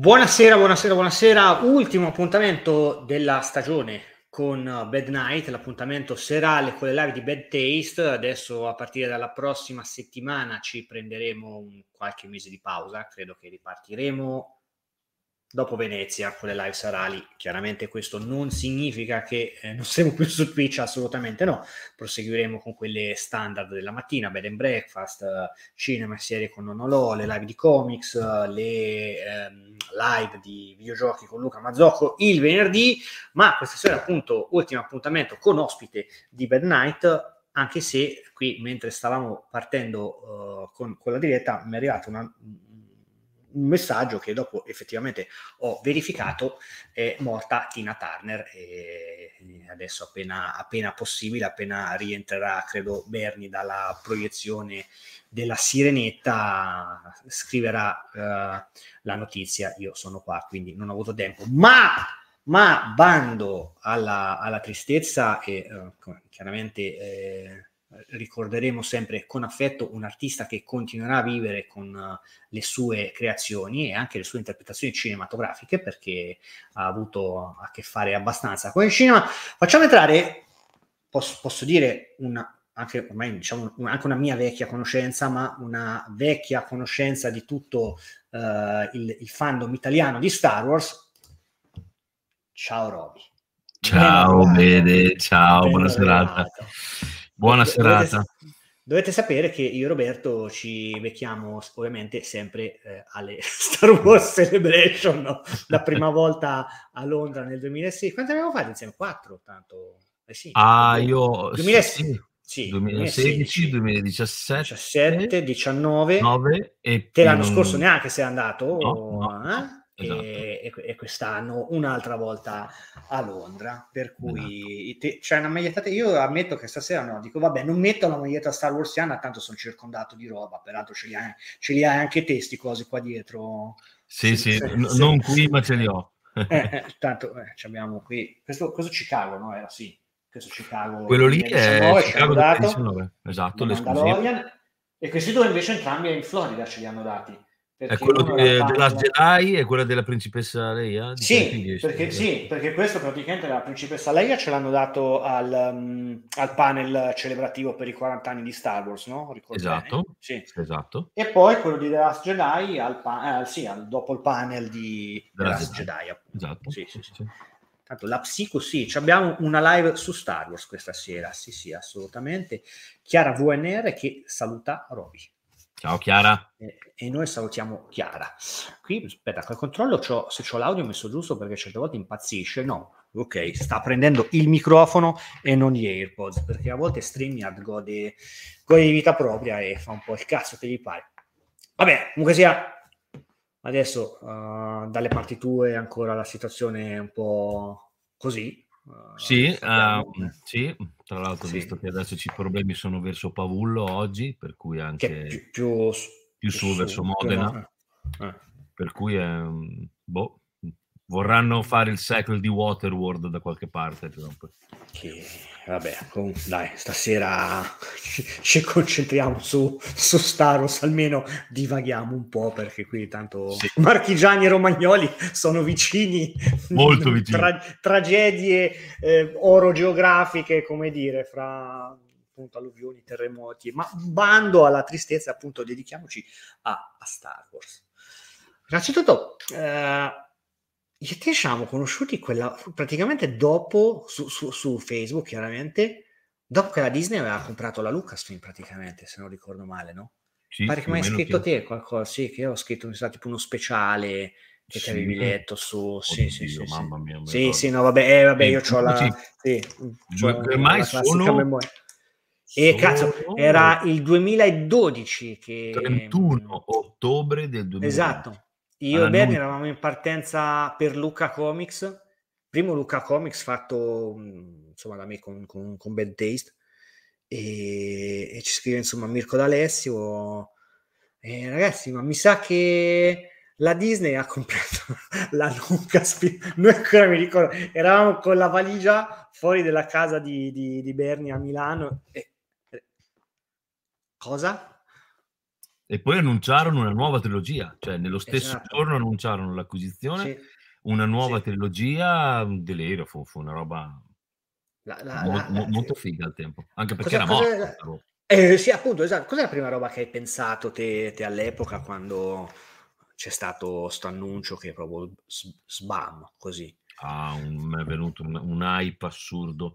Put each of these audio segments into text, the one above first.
Buonasera, buonasera, buonasera. Ultimo appuntamento della stagione con Bad Night, l'appuntamento serale con le live di Bad Taste. Adesso a partire dalla prossima settimana ci prenderemo un qualche mese di pausa, credo che ripartiremo dopo Venezia con le live serali. Chiaramente questo non significa che eh, non siamo più su Twitch, assolutamente no. Proseguiremo con quelle standard della mattina, bed and breakfast, uh, cinema e serie con Nonolò, le live di comics, uh, le ehm, live di videogiochi con Luca Mazzocco il venerdì, ma questa sera appunto ultimo appuntamento con ospite di Bad Night, anche se qui mentre stavamo partendo uh, con, con la diretta mi è arrivata una un messaggio che dopo effettivamente ho verificato è morta Tina Turner e adesso appena, appena possibile, appena rientrerà credo Berni dalla proiezione della Sirenetta scriverà uh, la notizia, io sono qua quindi non ho avuto tempo, ma, ma bando alla, alla tristezza e uh, chiaramente... Eh, ricorderemo sempre con affetto un artista che continuerà a vivere con uh, le sue creazioni e anche le sue interpretazioni cinematografiche perché ha avuto a che fare abbastanza con il cinema. Facciamo entrare, posso, posso dire, una, anche ormai diciamo anche una mia vecchia conoscenza, ma una vecchia conoscenza di tutto uh, il, il fandom italiano di Star Wars. Ciao Roby. Ciao Bede, ciao, buona serata. Buona serata. Dovete, dovete, sapere che io e Roberto ci becchiamo ovviamente sempre eh, alle Star Wars Celebration, no? la prima volta a Londra nel 2006. Quanti abbiamo fatto insieme? Quattro, tanto. Eh sì, ah, io... 2006. Sì, 2016, 2017, 17, 19 9, e te l'anno scorso neanche sei andato no, no, eh? Esatto. e, e, quest'anno un'altra volta a Londra. Per cui esatto. te, c'è una maglietta. Io ammetto che stasera no, dico vabbè, non metto la maglietta Star Warsiana, tanto sono circondato di roba. Peraltro ce li hai, ce li hai anche te, sti cose qua dietro. Sì, sì, se, n- se, non qui, ma ce li ho. eh, eh, tanto eh, abbiamo qui questo, questo Chicago, no? Era sì, questo Chicago. Quello lì è Chicago 19, esatto, E questi due invece entrambi in Florida ce li hanno dati. È quello di, della Jedi e quella della principessa Leia? Sì perché, sì, perché questo praticamente la principessa Leia ce l'hanno dato al, um, al, panel celebrativo per i 40 anni di Star Wars, no? Ricordo esatto, sì. esatto. E poi quello di The Last Jedi al, pa- eh, sì, al dopo il panel di The Last Jedi. Jedi esatto. Sì, sì, sì. Tanto la Psico sì, abbiamo una live su Star Wars questa sera, sì sì, assolutamente. Chiara VNR che saluta Roby. Ciao Chiara. E, noi salutiamo Chiara. Qui, aspetta, col controllo se ho l'audio messo giusto perché certe volte impazzisce. No, ok, sta prendendo il microfono e non gli AirPods, perché a volte StreamYard gode, gode di vita propria e fa un po' il cazzo che gli pare. Vabbè, comunque sia, adesso uh, dalle parti tue ancora la situazione è un po' così, sì, uh, sì, tra l'altro sì. visto che adesso i problemi sono verso Pavullo oggi, per cui anche più, più, più, su, verso Modena, eh. per cui è, boh, vorranno fare il sequel di Waterworld da qualche parte. Che vabbè, comunque, dai, stasera ci, ci concentriamo su, su Star Wars, almeno divaghiamo un po' perché qui tanto sì. marchigiani e romagnoli sono vicini, molto vicini. Tra, tragedie eh, orogeografiche, come dire, fra appunto alluvioni, terremoti, ma bando alla tristezza, appunto, dedichiamoci a, a Star Wars. Innanzitutto, eh, io te ci siamo conosciuti quella, praticamente dopo, su, su, su, Facebook chiaramente, dopo che la Disney aveva comprato la Lucasfilm praticamente, se non ricordo male, no? Sì, Pare che mi hai scritto che... te qualcosa, sì, che io ho scritto mi sa, tipo uno speciale che sì. ti avevi letto su... Oddio, sì, sì, sì, mamma mia. Sì, sì, no, vabbè, eh, vabbè io ho la... Sì, c'ho ormai sono... memoria. E cazzo, era il 2012 che... 31 ottobre del 2012. Esatto, io e Berni eravamo in partenza per Luca Comics, primo Luca Comics fatto insomma da me con, con, con Bad Taste. E, e, ci scrive insomma Mirko D'Alessio. E ragazzi ma mi sa che la Disney ha comprato la Lucasfilm noi ancora mi ricordo eravamo con la valigia fuori della casa di, di, di Berni a Milano. E, cosa? E poi annunciarono una nuova trilogia, cioè nello stesso esatto. giorno annunciarono l'acquisizione, sì. una nuova sì. trilogia, un delirio, fu, fu una roba la, la, mo, la, molto figa al tempo, anche perché cosa, era morto. Eh, sì, appunto, esatto. Cos'è la prima roba che hai pensato te, te all'epoca quando c'è stato questo annuncio che è proprio sbam, così? Ah, mi è venuto un, un hype assurdo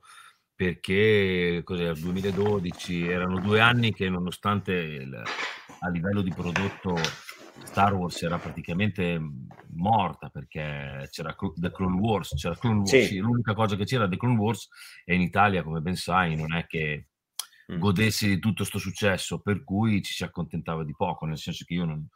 perché cos'era, 2012 erano due anni che nonostante il, a livello di prodotto Star Wars era praticamente morta perché c'era The Clone Wars, c'era Clone Wars sì. l'unica cosa che c'era The Clone Wars e in Italia come ben sai non è che godessi di tutto questo successo per cui ci si accontentava di poco nel senso che io non,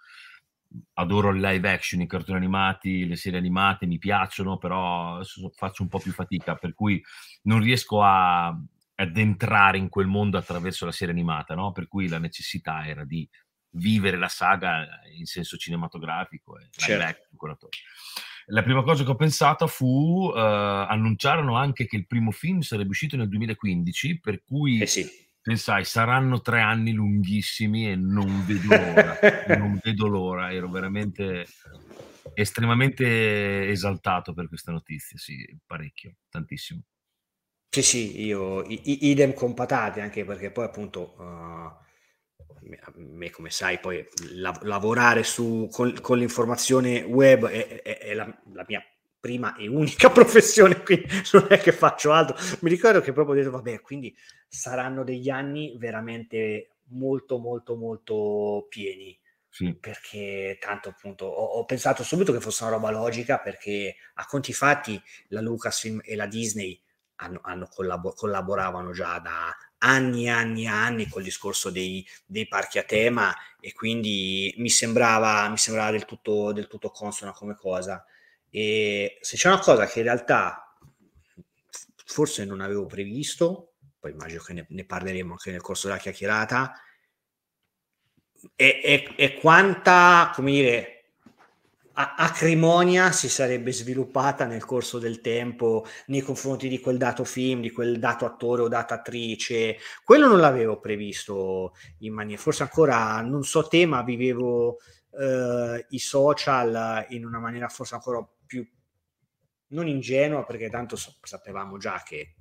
adoro il live action, i cartoni animati, le serie animate mi piacciono, però faccio un po' più fatica, per cui non riesco a, ad entrare in quel mondo attraverso la serie animata, no? per cui la necessità era di vivere la saga in senso cinematografico e certo. La prima cosa che ho pensato fu uh, annunciarono anche che il primo film sarebbe uscito nel 2015, per cui eh sì pensai saranno tre anni lunghissimi e non vedo l'ora, non vedo l'ora, ero veramente estremamente esaltato per questa notizia, sì, parecchio, tantissimo. Sì, sì, io idem con patate, anche perché poi appunto uh, me, come sai, poi la, lavorare su, con, con, l'informazione web è, è, è la, la mia prima e unica professione, quindi non è che faccio altro. Mi ricordo che proprio ho detto, vabbè, quindi saranno degli anni veramente molto, molto, molto pieni. Sì. Perché tanto appunto ho, ho, pensato subito che fosse una roba logica perché a conti fatti la Lucasfilm e la Disney hanno, hanno collabor- collaboravano già da anni e anni e anni col discorso dei, dei, parchi a tema e quindi mi sembrava, mi sembrava del, tutto, del tutto consona come cosa. E se c'è una cosa che in realtà forse non avevo previsto, poi immagino che ne, ne parleremo anche nel corso della chiacchierata, è, è, è quanta, come dire, acrimonia si sarebbe sviluppata nel corso del tempo nei confronti di quel dato film, di quel dato attore o data attrice. Quello non l'avevo previsto in maniera, forse ancora non so te, ma vivevo eh, i social in una maniera forse ancora non ingenua, perché tanto sapevamo già che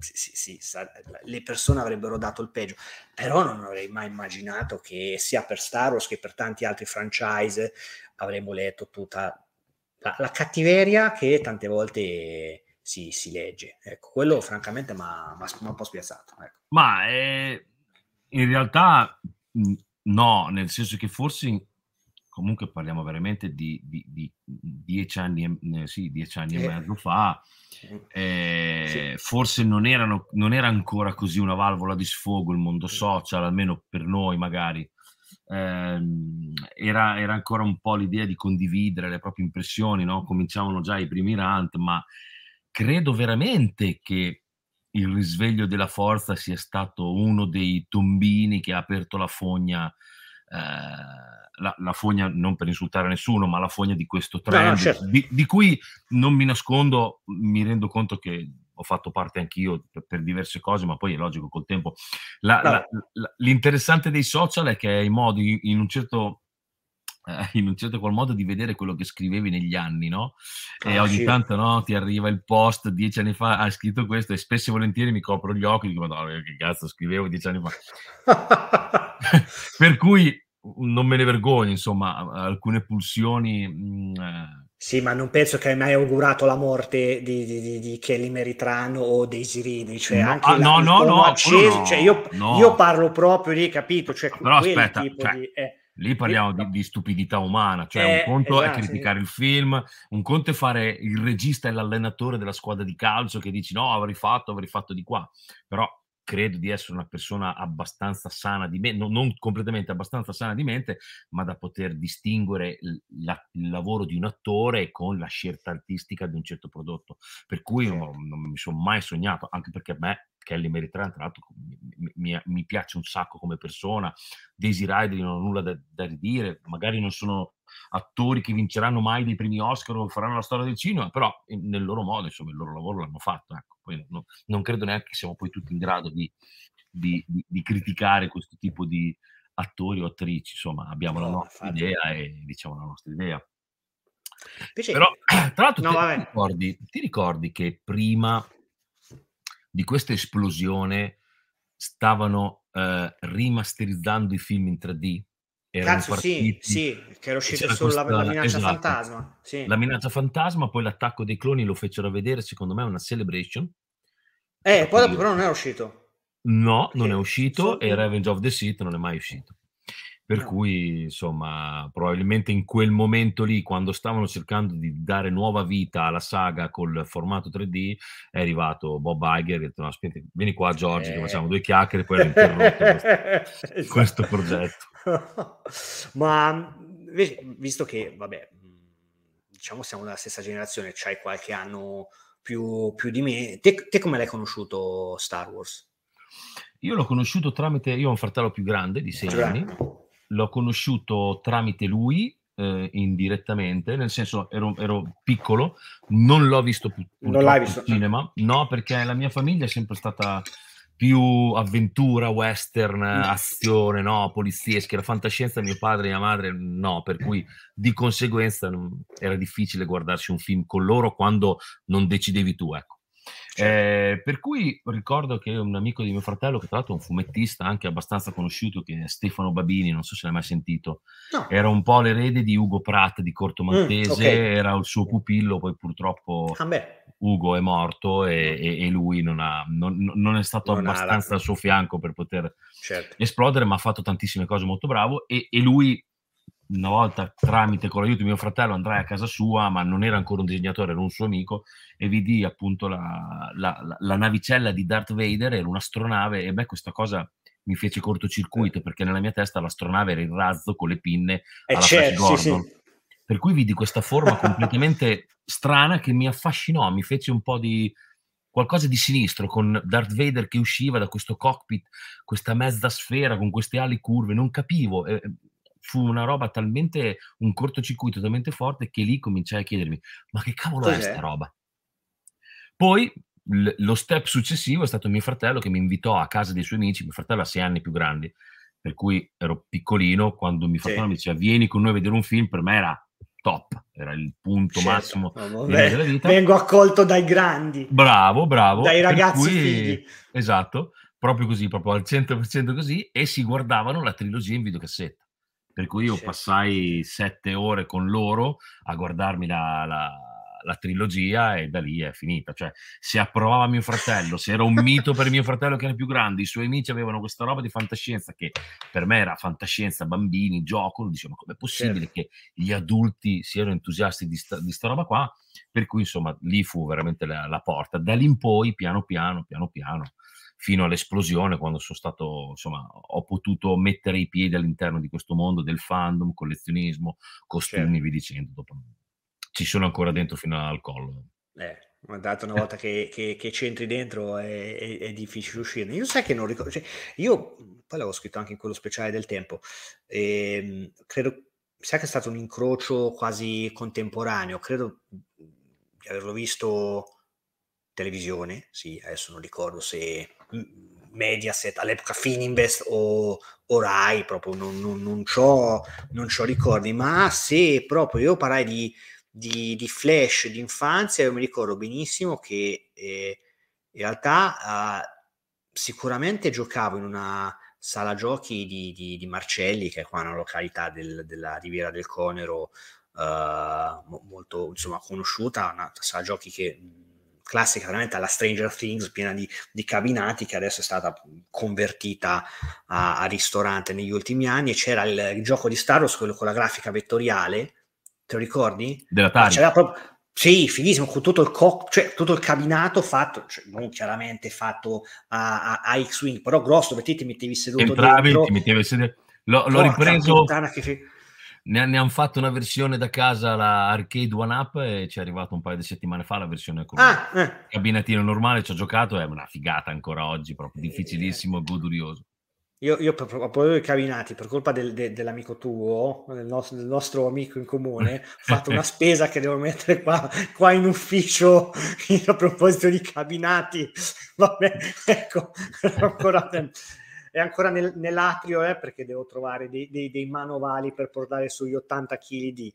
sì, sì, sa, le persone avrebbero dato il peggio, però non avrei mai immaginato che sia per Star Wars che per tanti altri franchise avremmo letto tutta la, la cattiveria che tante volte si, si, legge. Ecco, quello francamente mi ha un po' spiazzato. Ecco. Ma eh, in realtà no, nel senso che forse comunque parliamo veramente di, di, di dieci anni, eh, sì, dieci anni eh. e mezzo fa, eh, sì. forse non, erano, non era ancora così una valvola di sfogo il mondo social, almeno per noi magari. Eh, era, era, ancora un po' l'idea di condividere le proprie impressioni, no? cominciavano già i primi rant, ma credo veramente che il risveglio della forza sia stato uno dei tombini che ha aperto la fogna la, la, fogna, non per insultare nessuno, ma la fogna di questo trend, no, no, certo. di, di, cui non mi nascondo, mi rendo conto che ho fatto parte anch'io per, per diverse cose, ma poi è logico col tempo. La, no. l'interessante dei social è che hai modo in un certo eh, in un certo qual modo di vedere quello che scrivevi negli anni, no? E ah, ogni sì. tanto no, ti arriva il post dieci anni fa, hai scritto questo e spesso e volentieri mi copro gli occhi e dico, madonna, che cazzo scrivevo dieci anni fa. per cui non me ne vergogno, insomma, alcune pulsioni. Mh, mm, eh. Sì, ma non penso che hai mai augurato la morte di, di, di Kelly Meritrano o Daisy Ridley, cioè no, anche ah, no, no, no, acceso, no, cioè io, no. io, parlo proprio di, capito? Cioè, Però aspetta, cioè, di, eh, lì parliamo di, di, stupidità umana, cioè eh, un conto esatto, è criticare sì. il film, un conto è fare il regista e l'allenatore della squadra di calcio che dici no, avrei fatto, avrei fatto di qua, però credo di essere una persona abbastanza sana di mente, non, non completamente abbastanza sana di mente, ma da poter distinguere la, il lavoro di un attore con la scelta artistica di un certo prodotto. Per cui certo. non, non, mi sono mai sognato, anche perché a me Kelly Meritran, tra l'altro, mi, mi, mi, piace un sacco come persona, Daisy Ridley non ho nulla da, da ridire, magari non sono attori che vinceranno mai dei primi Oscar o faranno la storia del cinema, però nel loro modo, insomma, il loro lavoro l'hanno fatto. Ecco. Poi no, non credo neanche che siamo poi tutti in grado di, di, di, di criticare questo tipo di attori o attrici, insomma, abbiamo no, la nostra infatti. idea e diciamo la nostra idea. Invece, Però, tra l'altro, no, ti, ricordi, ti ricordi che prima di questa esplosione stavano eh, rimasterizzando i film in 3D? Erano Cazzo, partiti, sì, sì, che era uscita solo questa, la, minaccia esatto, fantasma. Sì. La minaccia fantasma, poi l'attacco dei cloni lo fecero vedere, secondo me, una celebration. Eh, poi dopo però non è uscito. No, non è uscito e Revenge of the Sith non è mai uscito. Per cui, insomma, probabilmente in quel momento lì, quando stavano cercando di dare nuova vita alla saga col formato 3D, è arrivato Bob Iger e ha detto, no, aspetta, vieni qua Giorgio, eh. che facciamo due chiacchiere, e poi hanno interrotto questo, esatto. questo progetto. Ma visto che, vabbè, diciamo siamo della stessa generazione, c'hai qualche anno più, più di me, te, te come l'hai conosciuto Star Wars? Io l'ho conosciuto tramite, io ho un fratello più grande di 6 anni, l'ho conosciuto tramite lui eh, indirettamente, nel senso ero, ero, piccolo, non l'ho visto più non l'hai visto. cinema, no, perché la mia famiglia è sempre stata più avventura, western, azione, no, poliziesche, la fantascienza mio padre e mia madre no, per cui di conseguenza era difficile guardarsi un film con loro quando non decidevi tu, ecco. Eh, per cui ricordo che un amico di mio fratello, che tra l'altro è un fumettista anche abbastanza conosciuto, che è Stefano Babini, non so se l'hai mai sentito, no. era un po' l'erede di Ugo Pratt di Corto Maltese, mm, okay. era il suo pupillo, poi purtroppo ah, Ugo è morto e, e, e lui non, ha, non, non, è stato non abbastanza al suo fianco per poter certo. esplodere, ma ha fatto tantissime cose molto bravo e, e lui una volta tramite con l'aiuto di mio fratello andrai a casa sua, ma non era ancora un disegnatore, era un suo amico, e vidi appunto la, la, la, la navicella di Darth Vader, era un'astronave, e beh, questa cosa mi fece cortocircuito perché nella mia testa l'astronave era il razzo con le pinne eh alla certo, sì, sì. Per cui vidi questa forma completamente strana che mi affascinò, mi fece un po' di qualcosa di sinistro con Darth Vader che usciva da questo cockpit, questa mezza sfera con queste ali curve, non capivo. Eh, fu una roba talmente, un cortocircuito talmente forte che lì cominciai a chiedermi, ma che cavolo Cos'è? è sta roba? Poi l- lo step successivo è stato mio fratello che mi invitò a casa dei suoi amici, mio fratello ha sei anni più grandi, per cui ero piccolino, quando mio fratello sì. mi diceva vieni con noi a vedere un film, per me era top, era il punto certo. massimo no, della vita. Vengo accolto dai grandi. Bravo, bravo. Dai ragazzi cui, figli. Esatto, proprio così, proprio al 100% così, e si guardavano la trilogia in videocassetta. Per cui io passai sette ore con loro a guardarmi la, la, la, trilogia e da lì è finita. Cioè, se approvava mio fratello, se era un mito per mio fratello che era più grande, i suoi amici avevano questa roba di fantascienza che per me era fantascienza, bambini, gioco, dicevo, ma com'è possibile certo. che gli adulti siano entusiasti di sta, di sta roba qua? Per cui, insomma, lì fu veramente la, la porta. Da lì in poi, piano piano, piano piano, fino all'esplosione, quando sono stato, insomma, ho potuto mettere i piedi all'interno di questo mondo del fandom, collezionismo, costumi, certo. vi dicendo. Dopo, ci sono ancora dentro fino al collo. Eh, dato una volta che, che, che c'entri dentro è, è, è, difficile uscire. Io sai che non ricordo, cioè, io poi l'avevo scritto anche in quello speciale del tempo, e, ehm, credo, sai che è stato un incrocio quasi contemporaneo, credo di averlo visto televisione, sì, adesso non ricordo se Mediaset all'epoca Fininvest o, o Rai, proprio non, non, non, c'ho, non c'ho ricordi, ma se proprio io parlai di, di, di flash di infanzia, io mi ricordo benissimo che eh, in realtà eh, sicuramente giocavo in una sala giochi di, di, di, Marcelli, che è qua una località del, della Riviera del Conero eh, molto insomma, conosciuta, una sala giochi che classica veramente alla Stranger Things, piena di, di cabinati, che adesso è stata convertita a, a, ristorante negli ultimi anni, e c'era il, il, gioco di Star Wars, quello con la grafica vettoriale, te lo ricordi? Della Tari. Sì, fighissimo, con tutto il, co- cioè, tutto il cabinato fatto, cioè, non chiaramente fatto a, a, a X-Wing, però grosso, perché ti mettevi seduto Entravi, dentro. ti mettevi seduto. L'ho, l'ho ripreso... Che ne, ne hanno fatto una versione da casa, la Arcade One Up, e ci è arrivato un paio di settimane fa la versione con ah, eh. cabinetino normale, ci ho giocato, è una figata ancora oggi, proprio difficilissimo e godurioso. Io, io per, proprio i cabinati, per colpa del, de, dell'amico tuo, del nostro, del nostro, amico in comune, ho fatto una spesa che devo mettere qua, qua in ufficio a proposito di cabinati. Vabbè, ecco, ancora... è ancora nel, nell'atrio eh, perché devo trovare dei, dei, dei, manovali per portare sugli 80 kg di...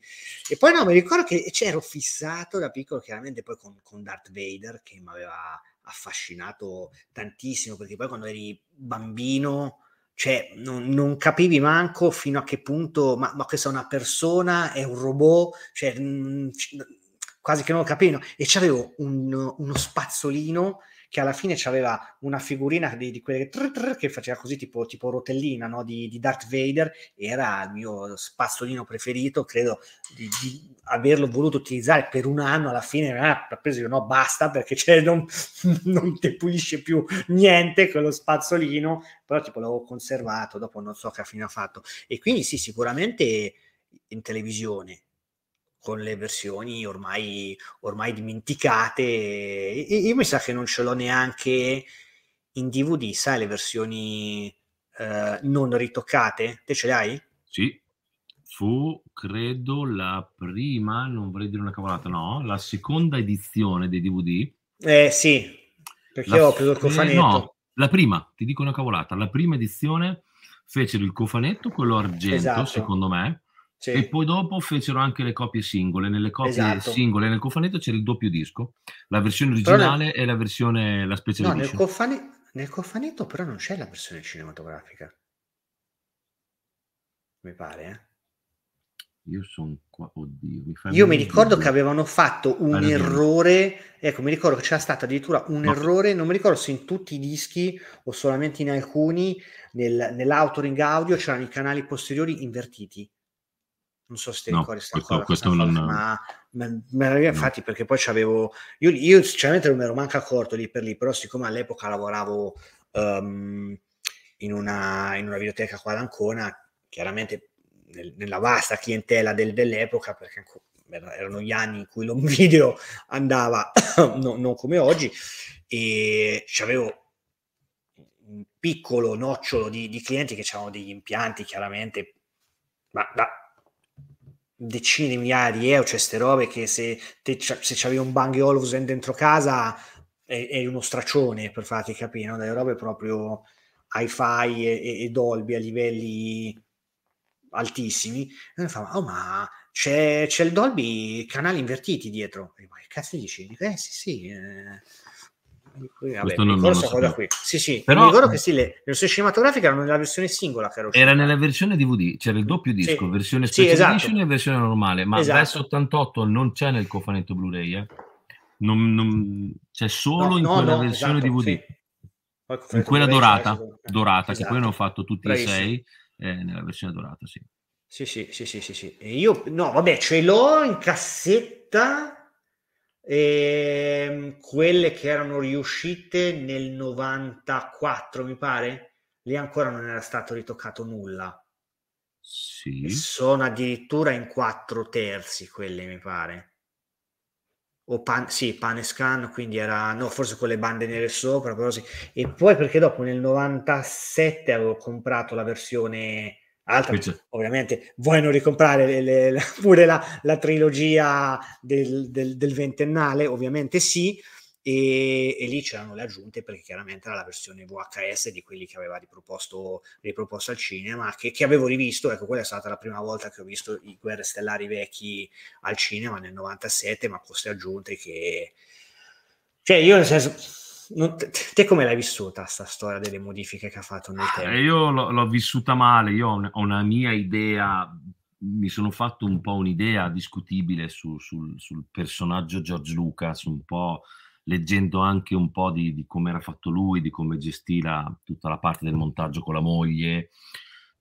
E poi no, mi ricordo che c'ero fissato da piccolo, chiaramente poi con, con Darth Vader che mi aveva affascinato tantissimo, perché poi quando eri bambino cioè non, non, capivi manco fino a che punto, ma, ma, questa è una persona, è un robot, cioè, mh, quasi che non lo capivo, e c'avevo un, uno spazzolino che alla fine aveva una figurina di, di quelle trrr, trrr, che faceva così tipo, tipo rotellina no? di, di, Darth Vader era il mio spazzolino preferito credo di, di, averlo voluto utilizzare per un anno alla fine eh, ha preso io no basta perché cioè, non, non ti pulisce più niente quello spazzolino però tipo l'avevo conservato dopo non so che fine ha fatto e quindi sì sicuramente in televisione con le versioni ormai, ormai dimenticate. E io mi sa che non ce l'ho neanche in DVD, sai, le versioni eh, non ritoccate? Te ce le hai? Sì, fu credo la prima, non vorrei dire una cavolata, no, la seconda edizione dei DVD. Eh sì, perché la ho preso il cofanetto. No, la prima, ti dico una cavolata, la prima edizione fecero il cofanetto, quello argento, esatto. secondo me, sì. E poi dopo fecero anche le copie singole. Nelle copie esatto. singole nel cofanetto c'era il doppio disco, la versione originale nel... e la versione la special no, nel, cofane... nel, cofanetto però non c'è la versione cinematografica. Mi pare, eh? Io sono qua, oddio. Mi Io mi ricordo che avevano fatto un Hai errore. Ecco, mi ricordo che c'era stato addirittura un no. errore. Non mi ricordo se in tutti i dischi o solamente in alcuni. Nel, nell'autoring audio c'erano i canali posteriori invertiti. Non so se ti no, ricordi questo, cosa, questo non... ma, ma, ma infatti no. perché poi c'avevo... Io, io sinceramente non mi ero manco accorto lì per lì, però siccome all'epoca lavoravo um, in, una, in una videoteca qua ad Ancona, chiaramente nel, nella vasta clientela del, dell'epoca, perché erano gli anni in cui l'home video andava no, non come oggi, e c'avevo un piccolo nocciolo di, di clienti che avevano degli impianti chiaramente, ma da decine di migliaia di euro, cioè queste robe che se, te, se c'avevi un Bang Olufsen dentro casa è, uno straccione per farti capire, no? delle robe proprio hi-fi e, e, Dolby a livelli altissimi. E mi fa, oh ma c'è, c'è, il Dolby canali invertiti dietro. E ma che cazzo dici? Eh sì sì. Eh Vabbè, non, non cosa qui. Sì, sì, Però, mi ricordo che sì, le, le versioni cinematografiche erano nella versione singola che era, era nella versione DVD, c'era il doppio disco, sì. versione special sì, esatto. edition e versione normale, ma esatto. verso 88 non c'è nel cofanetto Blu-ray, eh? non, non, c'è solo no, in no, quella no, versione esatto, DVD. Sì. In quella dorata, dorata esatto. che poi hanno fatto tutti Bravissimo. e sei, eh, nella versione dorata, sì. Sì, sì, sì, sì, sì, sì. E io, no, vabbè, ce l'ho in cassetta e ehm, quelle che erano riuscite nel 94, mi pare, lì ancora non era stato ritoccato nulla. Sì. sono addirittura in quattro terzi quelle, mi pare. O pan, sì, Panescan, quindi era, no, forse con le bande nere sopra, però sì. E poi perché dopo nel 97 avevo comprato la versione Altra, ovviamente vogliono ricomprare le, le, le, pure la, la trilogia del, del, del, ventennale, ovviamente sì, e, e, lì c'erano le aggiunte perché chiaramente era la versione VHS di quelli che aveva riproposto, riproposto al cinema, che, che, avevo rivisto, ecco quella è stata la prima volta che ho visto i Guerre Stellari vecchi al cinema nel 97, ma con queste aggiunte che... Cioè io nel senso non, te come l'hai vissuta questa storia delle modifiche che ha fatto nel tempo? Eh, io l'ho, l'ho vissuta male, io ho, ho, una mia idea, mi sono fatto un po' un'idea discutibile su, sul, sul, personaggio George Lucas, un po' leggendo anche un po' di, di come era fatto lui, di come gestì la, tutta la parte del montaggio con la moglie.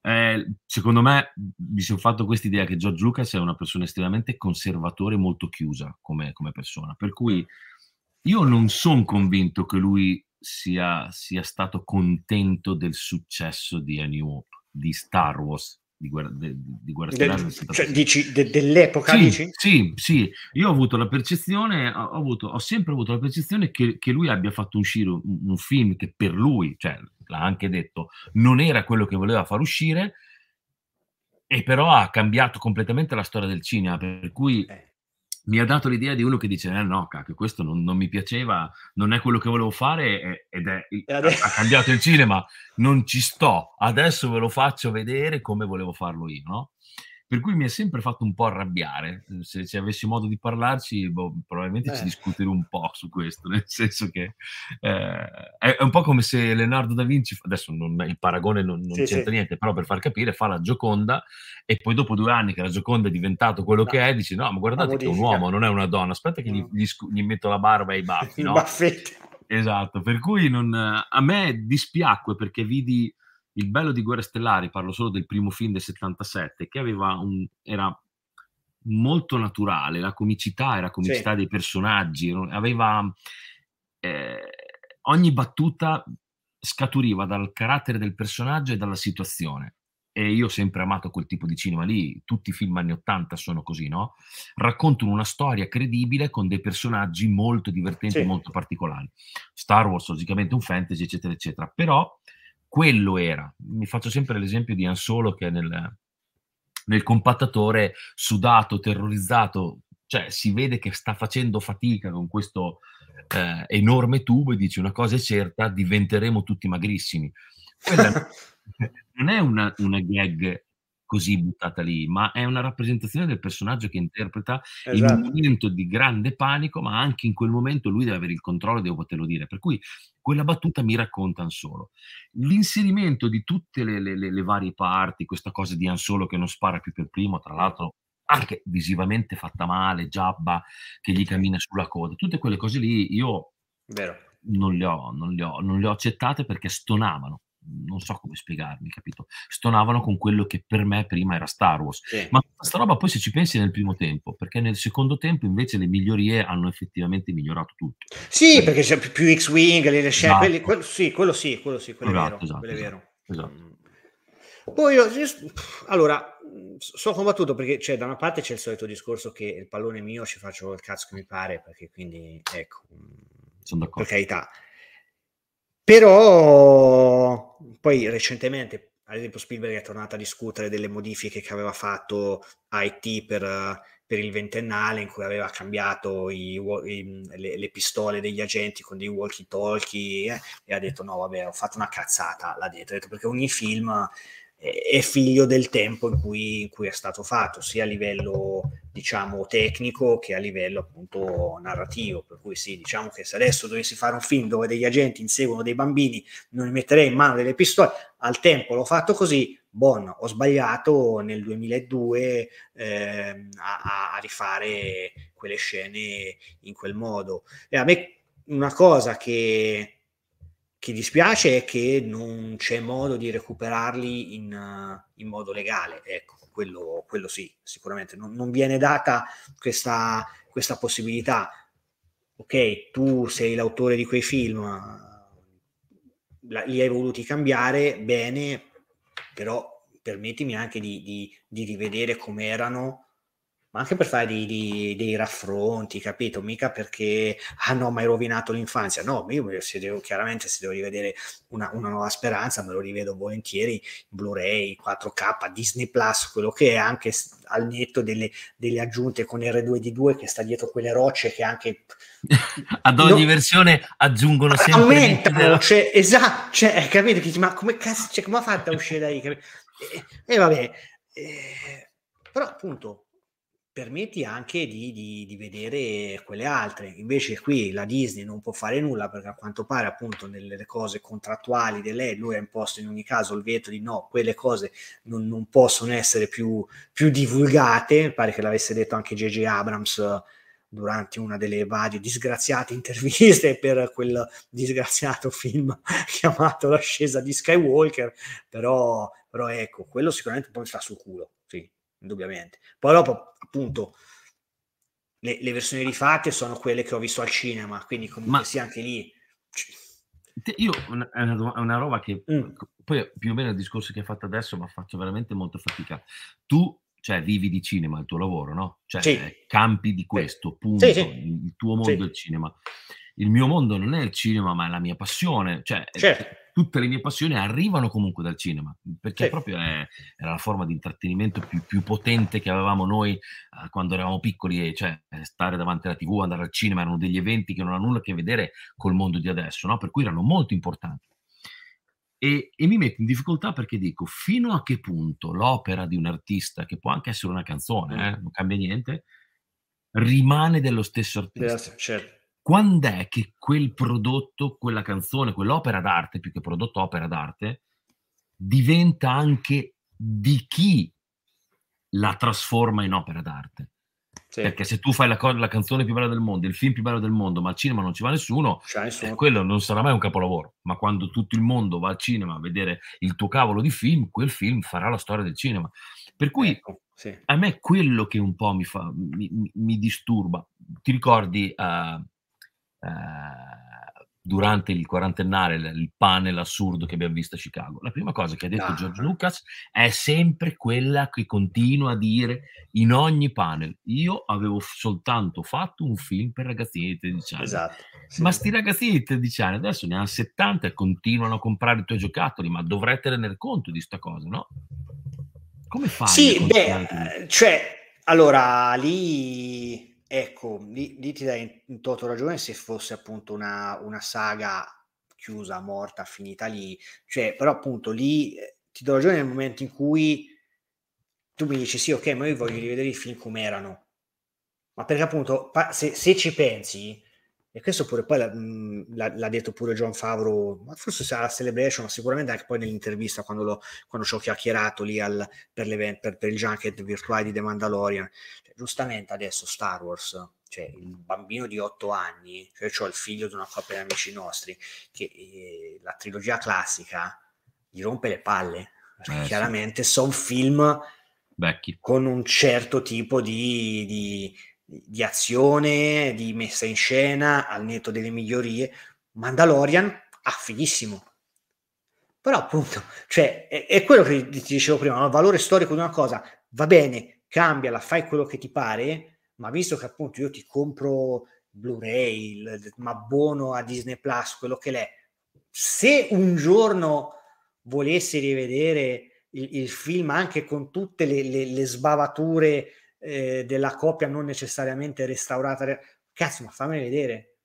Eh, secondo me mi sono fatto questa idea che George Lucas è una persona estremamente conservatore, molto chiusa come, come persona, per cui io non sono convinto che lui sia, sia, stato contento del successo di A New Hope, di Star Wars, di Guerra, de, di guerra Stellare. Cioè, dici de, dell'epoca? Sì, dici? sì, sì, io ho avuto la percezione, ho, avuto, ho sempre avuto la percezione che, che, lui abbia fatto uscire un, un film che per lui, cioè l'ha anche detto, non era quello che voleva far uscire, e però ha cambiato completamente la storia del cinema, per cui... Eh mi ha dato l'idea di uno che dice: eh no, cacchio, questo non, non, mi piaceva, non è quello che volevo fare ed è, ha cambiato il cinema, non ci sto, adesso ve lo faccio vedere come volevo farlo io, no? Per cui mi ha sempre fatto un po' arrabbiare. Se, se avessi modo di parlarci, boh, probabilmente eh. ci discuterò un po' su questo, nel senso che eh, è, un po' come se Leonardo da Vinci, adesso non, il paragone non, non sì, c'entra sì. niente, però per far capire, fa la Gioconda e poi dopo due anni che la Gioconda è diventato quello no. che è, dici no, ma guardate che è un uomo, non è una donna, aspetta che no. gli, gli, gli, metto la barba e i baffi, no? baffetti. Esatto, per cui non, a me dispiacque perché vidi il bello di Guerre Stellari, parlo solo del primo film del 77, che aveva un, era molto naturale, la comicità era comicità sì. dei personaggi, aveva eh, ogni battuta scaturiva dal carattere del personaggio e dalla situazione. E io ho sempre amato quel tipo di cinema lì, tutti i film anni 80 sono così, no? Raccontano una storia credibile con dei personaggi molto divertenti, sì. molto particolari. Star Wars, logicamente un fantasy, eccetera, eccetera. Però quello era. Mi faccio sempre l'esempio di Han Solo che nel, nel compattatore sudato, terrorizzato, cioè si vede che sta facendo fatica con questo eh, enorme tubo e dice una cosa è certa, diventeremo tutti magrissimi. Quella non è una, una gag così buttata lì, ma è una rappresentazione del personaggio che interpreta esatto. in un momento di grande panico, ma anche in quel momento lui deve avere il controllo deve poterlo dire. Per cui quella battuta mi racconta solo. L'inserimento di tutte le, le, le, varie parti, questa cosa di Ansolo che non spara più per primo, tra l'altro anche visivamente fatta male, Giabba che gli cammina sulla coda, tutte quelle cose lì io non le, ho, non, le ho, non le ho accettate perché stonavano non so come spiegarmi, capito? Stonavano con quello che per me prima era Star Wars. Sì. Ma questa roba poi se ci pensi nel primo tempo, perché nel secondo tempo invece le migliorie hanno effettivamente migliorato tutto. Sì, perché c'è più, X-Wing, le scene, esatto. quelli, quello, sì, quello sì, quello sì, quello esatto, è vero. Esatto, quello è vero. Esatto. Mm. Poi io, allora, sono combattuto perché cioè, da una parte c'è il solito discorso che il pallone mio ci faccio il cazzo che mi pare, perché quindi, ecco, sono d'accordo. per carità. Però poi recentemente, ad esempio, Spielberg è tornato a discutere delle modifiche che aveva fatto IT per, per il ventennale, in cui aveva cambiato i, i, le, le, pistole degli agenti con dei walkie-talkie eh, e ha detto no, vabbè, ho fatto una cazzata, l'ha detto, detto perché ogni film è figlio del tempo in cui, in cui, è stato fatto, sia a livello diciamo tecnico che a livello appunto narrativo. Per cui sì, diciamo che se adesso dovessi fare un film dove degli agenti inseguono dei bambini, non li metterei in mano delle pistole. Al tempo l'ho fatto così, buon, ho sbagliato nel 2002 eh, a, a rifare quelle scene in quel modo. E a me una cosa che che dispiace è che non c'è modo di recuperarli in, uh, in modo legale. Ecco, quello, quello sì, sicuramente. Non, non viene data questa, questa, possibilità. Ok, tu sei l'autore di quei film, li hai voluti cambiare, bene, però permettimi anche di, di, di rivedere come erano ma anche per fare dei, dei, dei, raffronti, capito? Mica perché, ah no, ma hai rovinato l'infanzia. No, io se devo, chiaramente se devo rivedere una, una, nuova speranza, me lo rivedo volentieri, Blu-ray, 4K, Disney Plus, quello che è, anche al netto delle, delle aggiunte con R2D2 che sta dietro quelle rocce che anche... Ad ogni no, versione aggiungono sempre... Aumentano, cioè, esatto, cioè, capito? Ma come cazzo, cioè, come ha fatto a uscire da lì? E, e vabbè, eh, però appunto permetti anche di, di, di, vedere quelle altre. Invece qui la Disney non può fare nulla perché a quanto pare appunto nelle cose contrattuali di lei lui ha imposto in ogni caso il veto di no, quelle cose non, non possono essere più, più, divulgate, pare che l'avesse detto anche J.J. Abrams durante una delle varie disgraziate interviste per quel disgraziato film chiamato L'ascesa di Skywalker, però, però ecco, quello sicuramente poi sta sul culo, indubbiamente. Poi dopo appunto le, le, versioni rifatte sono quelle che ho visto al cinema, quindi comunque Ma... sia anche lì. Io è una, una, roba che mm. poi più o meno il discorso che hai fatto adesso, ma faccio veramente molta fatica. Tu cioè vivi di cinema il tuo lavoro, no? Cioè sì. campi di questo, punto, sì, sì. il tuo mondo del cinema. Il mio mondo non è il cinema, ma è la mia passione. Cioè, certo. tutte le mie passioni arrivano comunque dal cinema, perché sì. proprio è, era la forma di intrattenimento più, più potente che avevamo noi eh, quando eravamo piccoli, e cioè stare davanti alla tv, andare al cinema, erano degli eventi che non hanno nulla a che vedere col mondo di adesso, no? per cui erano molto importanti. E, e, mi metto in difficoltà perché dico fino a che punto l'opera di un artista, che può anche essere una canzone, eh, non cambia niente, rimane dello stesso artista. Certo. Quando è che quel prodotto, quella canzone, quell'opera d'arte, più che prodotto opera d'arte, diventa anche di chi la trasforma in opera d'arte? Sì. Perché se tu fai la, co- la, canzone più bella del mondo, il film più bello del mondo, ma al cinema non ci va nessuno, nessuno. Eh, quello non sarà mai un capolavoro. Ma quando tutto il mondo va al cinema a vedere il tuo cavolo di film, quel film farà la storia del cinema. Per cui ecco, sì. a me quello che un po' mi, fa, mi, mi disturba. Ti ricordi uh, uh, durante il quarantennale, il panel assurdo che abbiamo visto a Chicago, la prima cosa che ha detto ah. George Lucas è sempre quella che continua a dire in ogni panel. Io avevo soltanto fatto un film per ragazzini di 13 anni. Esatto. Sì. Ma sti ragazzini di 13 anni adesso ne hanno 70 e continuano a comprare i tuoi giocattoli, ma dovrete tener conto di sta cosa, no? Come fai? Sì, beh, cioè, allora, lì Ecco, lì, lì ti dai in toto ragione se fosse appunto una, una saga chiusa, morta, finita lì, cioè, però appunto lì eh, ti do ragione nel momento in cui tu mi dici sì, ok, ma io voglio rivedere i film come erano, ma perché appunto se, se ci pensi, e questo pure poi l'ha, l'ha, l'ha, detto pure John Favreau, ma forse sarà la Celebration, ma sicuramente anche poi nell'intervista quando, lo, quando ci ho chiacchierato lì al, per, per, per, il junket virtuale di The Mandalorian giustamente adesso Star Wars, cioè il bambino di 8 anni, cioè ho il figlio di una coppia di amici nostri, che eh, la trilogia classica gli rompe le palle, perché eh, chiaramente sì. sono film Vecchi. con un certo tipo di, di, di, azione, di messa in scena, al netto delle migliorie. Mandalorian, ah, fighissimo. Però appunto, cioè, è, è quello che ti dicevo prima, il valore storico di una cosa va bene, cambiala, fai quello che ti pare, ma visto che appunto io ti compro Blu-ray, ma buono a Disney Plus, quello che l'è, se un giorno volessi rivedere il, il film anche con tutte le, le, le sbavature eh, della coppia non necessariamente restaurata, cazzo, ma fammi vedere.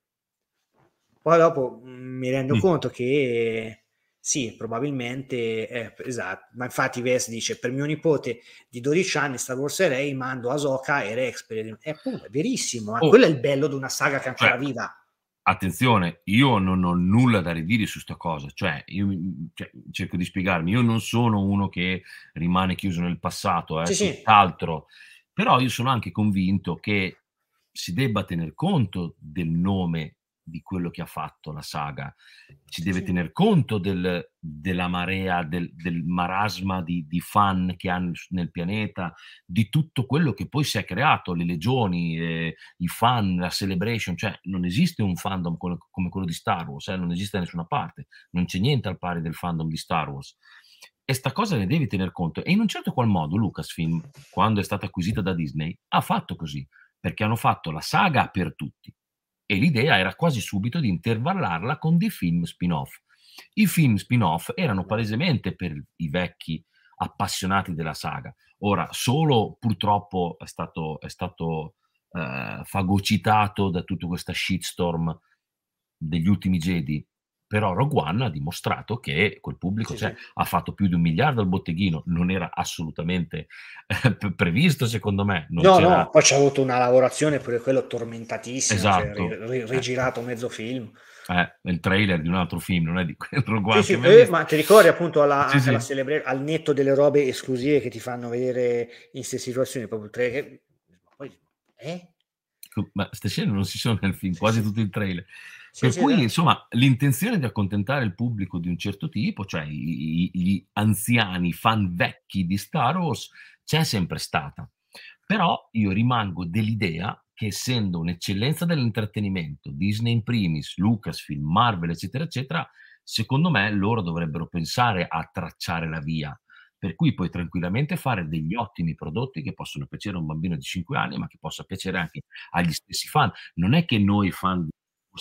Poi dopo mm, mi rendo mm. conto che sì, probabilmente, eh, esatto, ma infatti Ves dice, per mio nipote di 12 anni Star Wars e Rey mando Asoka e Rex per il... è, appunto, è verissimo, ma oh. quello è il bello di una saga che è ancora cioè, viva. Attenzione, io non ho nulla da ridire su sta cosa, cioè, io cioè, cerco di spiegarmi, io non sono uno che rimane chiuso nel passato, eh, sì, tutt'altro, sì. Però io sono anche convinto che si debba tener conto del nome di quello che ha fatto la saga. Si deve tener conto del, della marea, del, del marasma di, di, fan che hanno nel pianeta, di tutto quello che poi si è creato, le legioni, eh, i fan, la celebration, cioè non esiste un fandom come, come quello di Star Wars, eh, non esiste da nessuna parte, non c'è niente al pari del fandom di Star Wars. E sta cosa ne devi tener conto. E in un certo qual modo Lucasfilm, quando è stata acquisita da Disney, ha fatto così, perché hanno fatto la saga per tutti e l'idea era quasi subito di intervallarla con dei film spin-off. I film spin-off erano palesemente per i vecchi appassionati della saga. Ora, solo purtroppo è stato, è stato eh, fagocitato da tutta questa shitstorm degli ultimi Jedi però Rogue One ha dimostrato che quel pubblico sì, cioè, sì. ha fatto più di un miliardo al botteghino, non era assolutamente eh, previsto secondo me. No, c'era... no, poi c'è avuto una lavorazione pure quello tormentatissimo, cioè, esatto. cioè, ri- rigirato mezzo film. Eh, il trailer di un altro film, non è di quello One. Sì, eh, ma ti ricordi appunto alla, sì, sì. Celebra- al netto delle robe esclusive che ti fanno vedere in queste situazioni, proprio il trailer. Poi, eh? Ma queste scene non si sono nel film, quasi tutto il trailer. Sì, per sì, cui, insomma, l'intenzione di accontentare il pubblico di un certo tipo, cioè i, gli anziani fan vecchi di Star Wars, c'è sempre stata. Però io rimango dell'idea che essendo un'eccellenza dell'intrattenimento, Disney in primis, Lucasfilm, Marvel, eccetera, eccetera, secondo me loro dovrebbero pensare a tracciare la via. Per cui puoi tranquillamente fare degli ottimi prodotti che possono piacere a un bambino di 5 anni, ma che possa piacere anche agli stessi fan. Non è che noi fan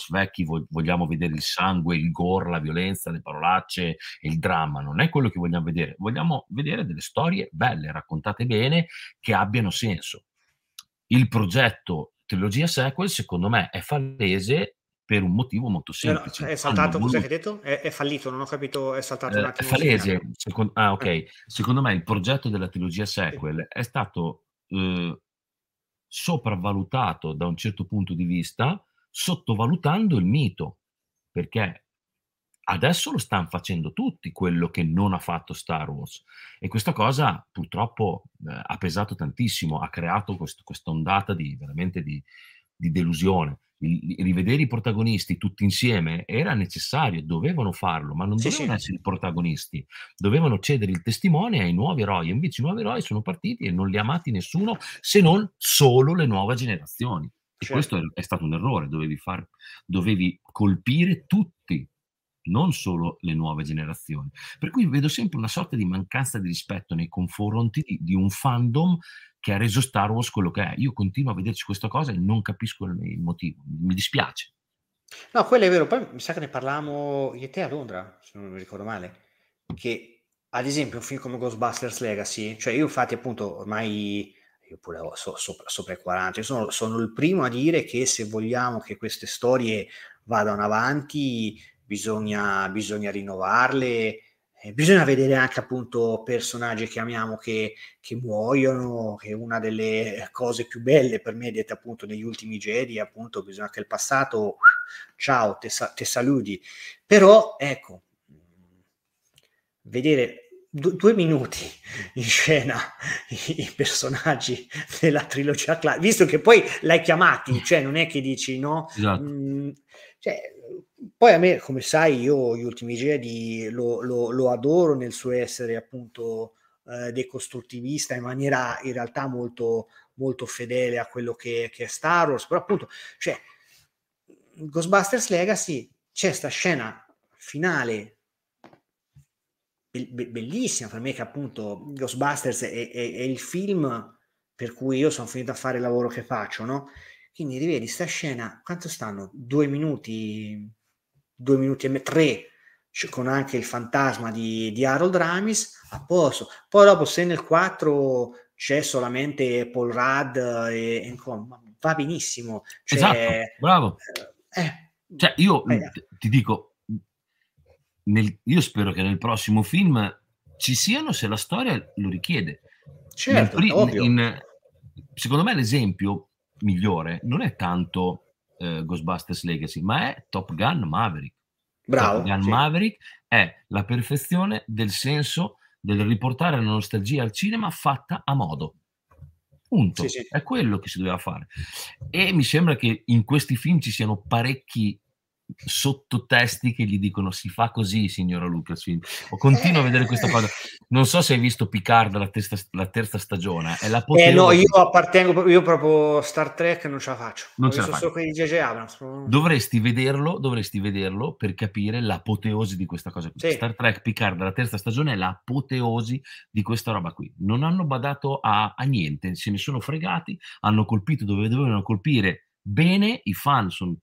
vecchi vogliamo vedere il sangue, il gore, la violenza, le parolacce il dramma, non è quello che vogliamo vedere, vogliamo vedere delle storie belle, raccontate bene, che abbiano senso. Il progetto trilogia sequel secondo me è fallese per un motivo molto semplice. è saltato, cosa hai detto? È, è, fallito, non ho capito, è saltato eh, un attimo. È fallese, secondo, ah ok, eh. secondo me il progetto della trilogia sequel è stato eh, sopravvalutato da un certo punto di vista, sottovalutando il mito, perché adesso lo stanno facendo tutti quello che non ha fatto Star Wars e questa cosa purtroppo eh, ha pesato tantissimo, ha creato questa ondata di veramente di, di delusione il, rivedere i protagonisti tutti insieme era necessario, dovevano farlo, ma non sì, dovevano sì. essere i protagonisti, dovevano cedere il testimone ai nuovi eroi, e invece i nuovi eroi sono partiti e non li ha amati nessuno se non solo le nuove generazioni. E certo. questo è, stato un errore, dovevi, far, dovevi colpire tutti, non solo le nuove generazioni. Per cui vedo sempre una sorta di mancanza di rispetto nei confronti di, di un fandom che ha reso Star Wars quello che è. Io continuo a vederci questa cosa e non capisco il, il motivo, mi dispiace. No, quello è vero, poi mi sa che ne parlavamo io e te a Londra, se non mi ricordo male, che ad esempio un film come Ghostbusters Legacy, cioè io infatti appunto ormai io pure ho so, sopra, sopra, i 40, sono, sono, il primo a dire che se vogliamo che queste storie vadano avanti bisogna, bisogna rinnovarle eh, bisogna vedere anche appunto personaggi che amiamo che, che, muoiono, che una delle cose più belle per me dette appunto negli ultimi Jedi appunto bisogna che il passato ciao te, te saluti. Però ecco vedere du- due minuti in scena i, i personaggi della trilogia classica visto che poi l'hai chiamati cioè non è che dici no esatto. mm, cioè, poi a me, come sai, io gli ultimi Jedi lo, lo, lo adoro nel suo essere appunto eh, decostruttivista in maniera in realtà molto, molto fedele a quello che, che, è Star Wars, però appunto, cioè, Ghostbusters Legacy c'è questa scena finale be- bellissima per me che appunto Ghostbusters è, è, è, il film per cui io sono finito a fare il lavoro che faccio, no? Quindi rivedi sta scena, quanto stanno? Due minuti, due minuti e me, tre, con anche il fantasma di, di Harold Ramis, a posto. Poi dopo se nel 4 c'è solamente Paul Rudd e, e va benissimo. Cioè, esatto, bravo. Eh, eh cioè io eh, ti dico, nel, io spero che nel prossimo film ci siano se la storia lo richiede. Certo, pri- in, secondo me l'esempio migliore non è tanto eh, Ghostbusters Legacy, ma è Top Gun Maverick. Bravo. Top Gun sì. Maverick è la perfezione del senso del riportare la nostalgia al cinema fatta a modo. Punto. Sì, sì. È quello che si doveva fare. E mi sembra che in questi film ci siano parecchi sottotesti che gli dicono si fa così signora Lucasfilm o continuo a vedere questa cosa non so se hai visto Picard la, testa, la terza stagione è la eh no io appartengo io proprio Star Trek non ce la faccio non ce la J.J. Abrams dovresti vederlo dovresti vederlo per capire l'apoteosi di questa cosa qui. Sì. Star Trek Picard la terza stagione è l'apoteosi di questa roba qui non hanno badato a, a niente se ne sono fregati hanno colpito dove dovevano colpire bene i fan sono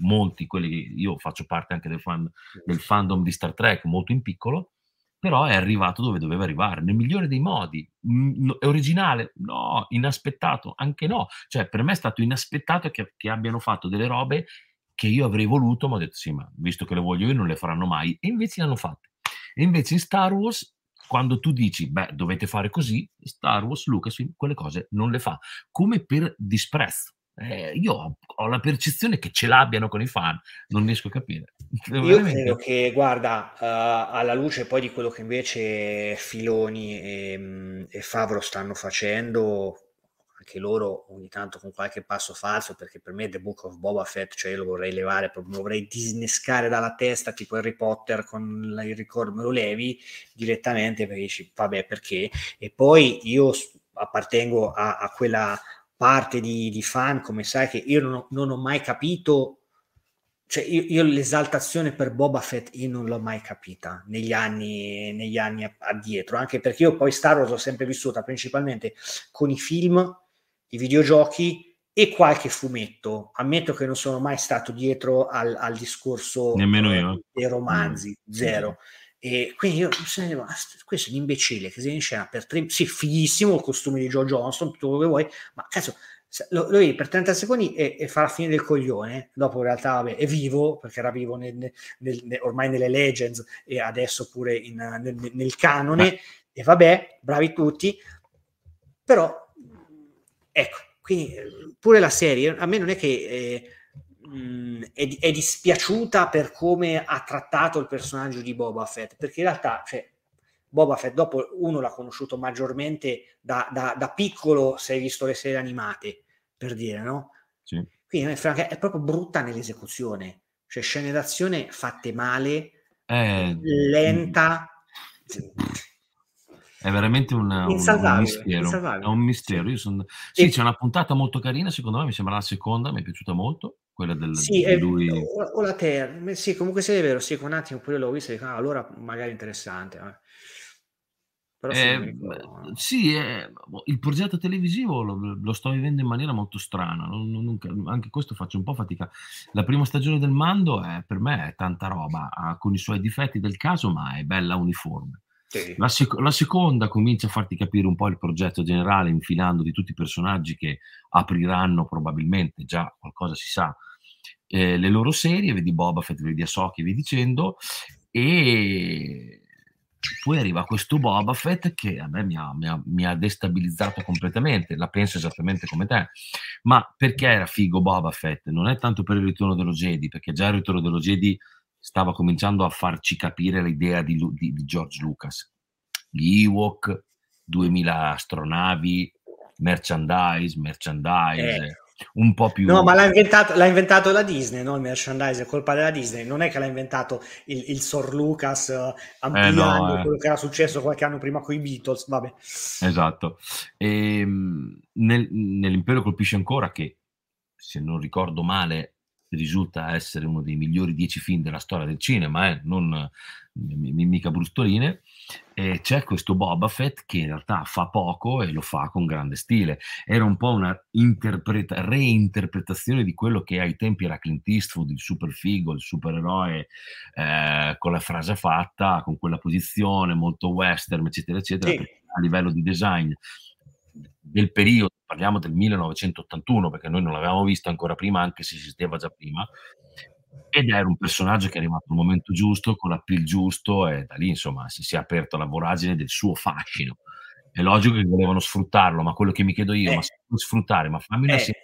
molti, quelli io faccio parte anche del, fan, del fandom di Star Trek, molto in piccolo, però è arrivato dove doveva arrivare, nel migliore dei modi. Mm, è originale? No, inaspettato? Anche no. Cioè, per me è stato inaspettato che, che abbiano fatto delle robe che io avrei voluto, ma ho detto sì, ma visto che le voglio io non le faranno mai. E invece le hanno fatte. E invece in Star Wars, quando tu dici, beh, dovete fare così, Star Wars, Lucas, quelle cose non le fa. Come per disprezzo eh, io ho, la percezione che ce l'abbiano con i fan, non riesco a capire. Io Veramente. credo che, guarda, uh, alla luce poi di quello che invece Filoni e, mm, e Favro stanno facendo, anche loro ogni tanto con qualche passo falso, perché per me The Book of Boba Fett, cioè io lo vorrei levare, proprio, lo vorrei disnescare dalla testa, tipo Harry Potter con il ricordo, me lo levi direttamente perché dici, vabbè, perché? E poi io appartengo a, a quella parte di, di fan, come sai, che io non ho, non ho mai capito cioè io, io, l'esaltazione per Boba Fett io non l'ho mai capita negli anni, negli anni addietro, anche perché io poi Star Wars l'ho sempre vissuta principalmente con i film, i videogiochi e qualche fumetto. Ammetto che non sono mai stato dietro al, al discorso Nemmeno io. dei romanzi, mm. zero. E quindi io questo è un imbecille che si in scena per tre, sì, fighissimo il costume di Joe Johnston, tutto quello che vuoi, ma cazzo, lo, lo vedi per 30 secondi e, e, fa la fine del coglione, dopo in realtà vabbè, è vivo, perché era vivo nel, nel, nel, ormai nelle Legends e adesso pure in, nel, canone, e vabbè, bravi tutti, però ecco, quindi pure la serie, a me non è che... Eh, è, è, dispiaciuta per come ha trattato il personaggio di Boba Fett, perché in realtà cioè, Boba Fett dopo uno l'ha conosciuto maggiormente da, da, da piccolo se hai visto le serie animate, per dire, no? Sì. Quindi è proprio brutta nell'esecuzione, cioè scene d'azione fatte male, eh, lenta. È veramente una, un, un, mistero. È un mistero. Son... Sì, e... c'è una puntata molto carina, secondo me, mi sembra la seconda, mi è piaciuta molto quella del, sì, di lui. O, o, la terza, sì, comunque se è vero, sì, un attimo pure l'ho vista dico, ah, allora magari interessante. Eh. Eh, sì, eh, il progetto televisivo lo, lo, sto vivendo in maniera molto strana, non, non, anche questo faccio un po' fatica. La prima stagione del Mando è, per me è tanta roba, ha, con i suoi difetti del caso, ma è bella uniforme. Sì. La, sec- la, seconda comincia a farti capire un po' il progetto generale, infilando di tutti i personaggi che apriranno probabilmente, già qualcosa si sa, eh, le loro serie, vedi Boba Fett, vedi Ahsoka e via dicendo, e poi arriva questo Boba Fett che a me mi ha, mi, ha, mi ha, destabilizzato completamente, la penso esattamente come te. Ma perché era figo Boba Fett? Non è tanto per il ritorno dello Jedi, perché già il ritorno dello Jedi stava cominciando a farci capire l'idea di, di, di George Lucas. Gli Ewok, 2000 astronavi, merchandise, merchandise. Eh un po' più... No, ma l'ha inventato, l'ha inventato la Disney, no? Il merchandise è colpa della Disney, non è che l'ha inventato il, il Sor Lucas ampliando eh no, eh. quello che era successo qualche anno prima con i Beatles, vabbè. Esatto. E, ehm, nel, nell'Impero colpisce ancora che, se non ricordo male, risulta essere uno dei migliori dieci film della storia del cinema, eh? non mica brustoline, e c'è questo Boba Fett che in realtà fa poco e lo fa con grande stile. Era un po' una interpreta- reinterpretazione di quello che ai tempi era Clint Eastwood, il super figo, il supereroe eh, con la frase fatta, con quella posizione molto western, eccetera, eccetera, sì. a livello di design del periodo, parliamo del 1981 perché noi non l'avevamo visto ancora prima, anche se esisteva già prima, ed era un personaggio che è arrivato al momento giusto, con l'appeal giusto e da lì insomma si, si è aperta la voragine del suo fascino. È logico che volevano sfruttarlo, ma quello che mi chiedo io, eh. ma se puoi sfruttare, ma fammi una eh.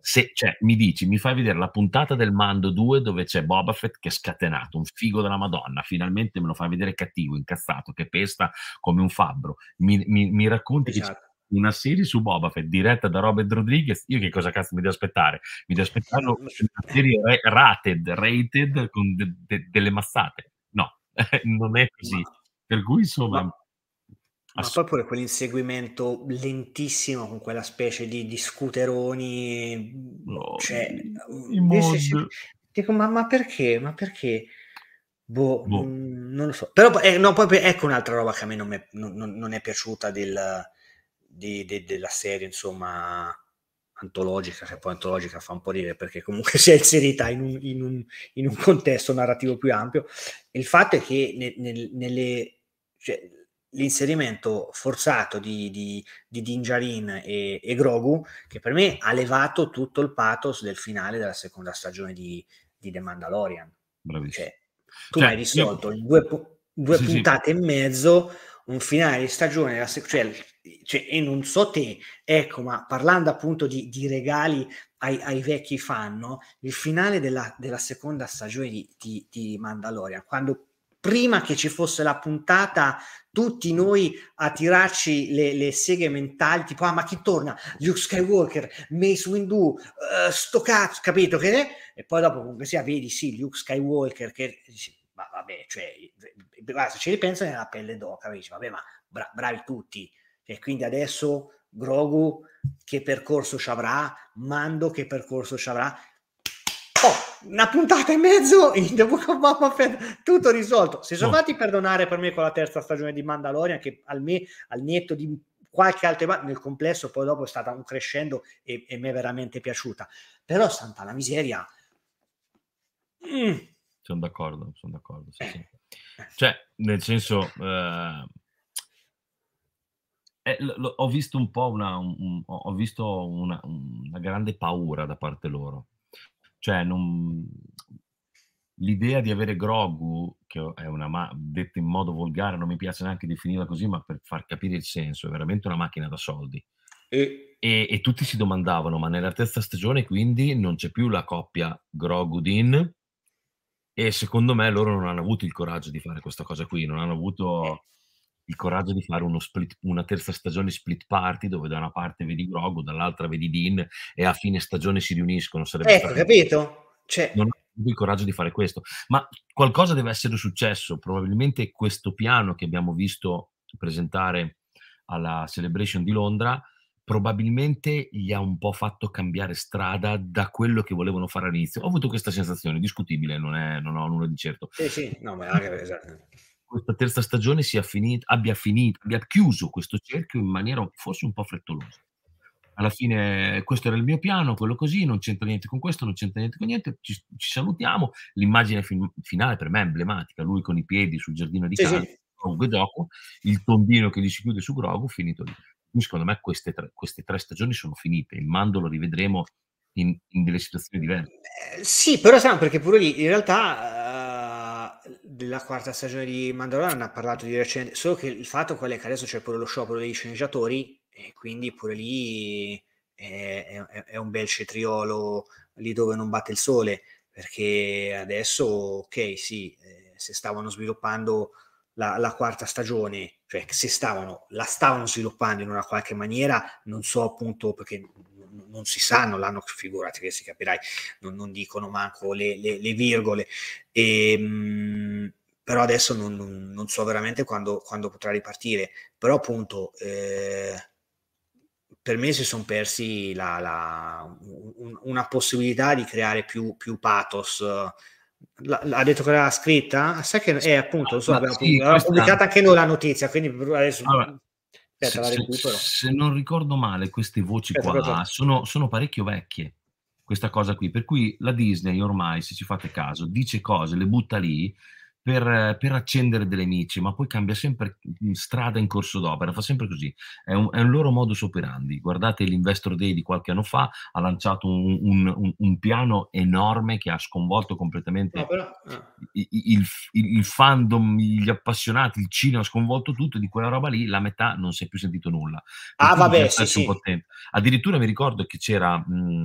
se, cioè, mi dici, mi fai vedere la puntata del Mando 2 dove c'è Boba Fett che è scatenato, un figo della Madonna, finalmente me lo fai vedere cattivo, incazzato, che pesta come un fabbro. Mi, mi, mi racconti esatto. che una serie su Boba Fett diretta da Robert Rodriguez, io che cosa cazzo mi devo aspettare? Mi devo aspettare una serie rated, rated con de- de- delle mazzate. No, non è così. Per cui insomma... Ma, ma poi pure quell'inseguimento lentissimo con quella specie di, di scooteroni, no, cioè, invece, dico, ma, ma perché? Ma perché? Boh, boh. Mh, mm, non lo so. Però eh, no, poi ecco un'altra roba che a me non, è, non, non è piaciuta del, di, de, della serie, insomma, antologica, che poi antologica fa un po' ridere perché comunque si è inserita in un, in un, in un contesto narrativo più ampio. Il fatto è che ne, nel, nelle, cioè, l'inserimento forzato di, di, di Dinjarin e, e, Grogu, che per me ha levato tutto il pathos del finale della seconda stagione di, di The Mandalorian. Bravissimo. Cioè, tu cioè, hai risolto io... in due, due sì, puntate sì. e mezzo un finale di stagione, cioè, cioè, e non so te, ecco, ma parlando appunto di, di regali ai, ai, vecchi fan, no? il finale della, della seconda stagione di, di, di, Mandalorian, quando prima che ci fosse la puntata, tutti noi a tirarci le, le seghe mentali, tipo, ah, ma chi torna? Luke Skywalker, Mace Windu, uh, sto cazzo, capito che è? E poi dopo comunque sia, vedi, sì, Luke Skywalker, che ma vabbè, cioè, se ci ripenso nella pelle d'oca, dici, vabbè, ma bra- bravi tutti. E quindi adesso Grogu che percorso ci avrà, Mando che percorso ci avrà. Oh, una puntata e mezzo in The Book of Boba Fett, tutto risolto. Si sono oh. fatti perdonare per me con la terza stagione di Mandalorian, che al, me, al netto di qualche altra nel complesso poi dopo è stata un crescendo e, e mi è veramente piaciuta però Santa la miseria mm. Sono d'accordo sono d'accordo sì, eh. sì. cioè nel senso eh, eh, l- ho visto un po' una, un, ho visto una, una grande paura da parte loro cioè non, l'idea di avere Grogu, che è una ma- detta in modo volgare, non mi piace neanche definirla così, ma per far capire il senso, è veramente una macchina da soldi. E, e, e tutti si domandavano, ma nella terza stagione quindi non c'è più la coppia Grogu-Din? E secondo me loro non hanno avuto il coraggio di fare questa cosa qui, non hanno avuto il coraggio di fare split, una terza stagione split party dove da una parte vedi Grogu, dall'altra vedi Din e a fine stagione si riuniscono. Sarebbe ecco, capito? Cioè... Non il coraggio di fare questo. Ma qualcosa deve essere successo. Probabilmente questo piano che abbiamo visto presentare alla Celebration di Londra probabilmente gli ha un po' fatto cambiare strada da quello che volevano fare all'inizio. Ho avuto questa sensazione, discutibile, non, è, non ho nulla di certo. Sì, sì, no, ma anche esatto. Questa terza stagione sia finita, abbia finito, abbia chiuso questo cerchio in maniera forse un po' frettolosa alla fine questo era il mio piano, quello così, non c'entra niente con questo, non c'entra niente con niente, ci, ci salutiamo. L'immagine fin- finale per me è emblematica, lui con i piedi sul giardino di sì, casa, sì. Dopo, il tondino che gli si chiude su Grogu, finito lì. Secondo me queste tre, queste tre stagioni sono finite, il mando lo rivedremo in, in delle situazioni diverse. Eh, sì, però sai, perché pure lì in realtà uh, quarta stagione di Mandalorian ha parlato di recente, solo che il fatto qual è che adesso c'è pure lo sciopero degli sceneggiatori e quindi pure lì è, è, è, un bel cetriolo lì dove non batte il sole, perché adesso, ok, sì, eh, se stavano sviluppando la, la, quarta stagione, cioè se stavano, la stavano sviluppando in una qualche maniera, non so appunto perché non, si sa, non l'hanno, figurati che si capirai, non, non dicono manco le, le, le virgole. E, ehm, mh, però adesso non, non, so veramente quando, quando, potrà ripartire. Però appunto eh, per me si sono persi la, la, un, una possibilità di creare più, più pathos. Ha detto che l'ha scritta? Sai che è appunto, so, abbiamo sì, pubblicata anche noi la notizia, quindi adesso... Allora, aspetta, se, se, se, non ricordo male, queste voci aspetta, qua sono, sono parecchio vecchie questa cosa qui. Per cui la Disney ormai, se ci fate caso, dice cose, le butta lì per, per, accendere delle micce, ma poi cambia sempre strada in corso d'opera, fa sempre così. È un, è un loro modus operandi. Guardate l'Investor Day di qualche anno fa, ha lanciato un, un, un piano enorme che ha sconvolto completamente no, però. Il, il, il, fandom, gli appassionati, il cinema, ha sconvolto tutto, di quella roba lì la metà non si è più sentito nulla. Per ah, vabbè, sì, sì. Addirittura mi ricordo che c'era mh,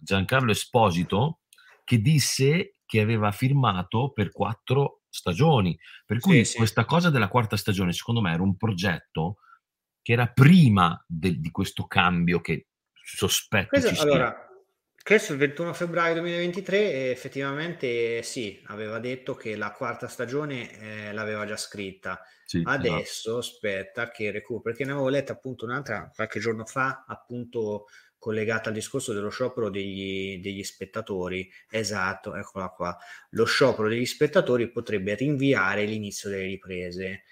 Giancarlo Esposito che disse che aveva firmato per quattro stagioni. Per cui sì, questa sì. cosa della quarta stagione, secondo me, era un progetto che era prima de- di questo cambio che sospetto questo, ci allora, questo il 21 febbraio 2023 effettivamente sì, aveva detto che la quarta stagione eh, l'aveva già scritta. Sì, Adesso no. aspetta che recupero, perché ne avevo letto appunto un'altra qualche giorno fa, appunto collegata al discorso dello sciopero degli, degli, spettatori. Esatto, eccola qua. Lo sciopero degli spettatori potrebbe rinviare l'inizio delle riprese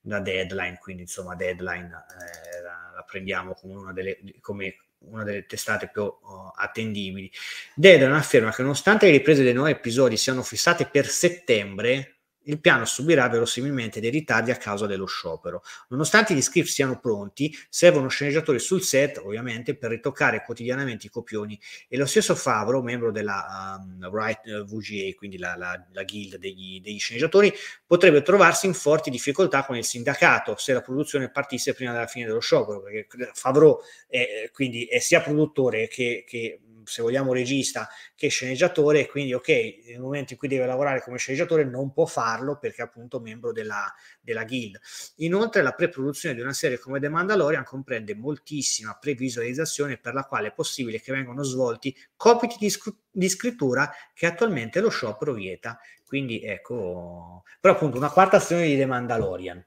da deadline, quindi insomma deadline eh, la, prendiamo come una delle, come una delle testate più uh, attendibili. Deadline afferma che nonostante le riprese dei nuovi episodi siano fissate per settembre, il piano subirà verosimilmente dei ritardi a causa dello sciopero. Nonostante gli script siano pronti, servono sceneggiatori sul set, ovviamente, per ritoccare quotidianamente i copioni. E lo stesso Favro, membro della um, Right uh, VGA, quindi la, la, la guild degli, degli, sceneggiatori, potrebbe trovarsi in forti difficoltà con il sindacato se la produzione partisse prima della fine dello sciopero, perché Favreau è, quindi è sia produttore che, che se vogliamo regista che sceneggiatore, quindi ok, nel momento in cui deve lavorare come sceneggiatore non può farlo perché è appunto membro della, della guild. Inoltre la pre-produzione di una serie come The Mandalorian comprende moltissima previsualizzazione per la quale è possibile che vengano svolti compiti di, scr- di scrittura che attualmente lo sciopero vieta. Quindi ecco, però appunto una quarta stagione di The Mandalorian.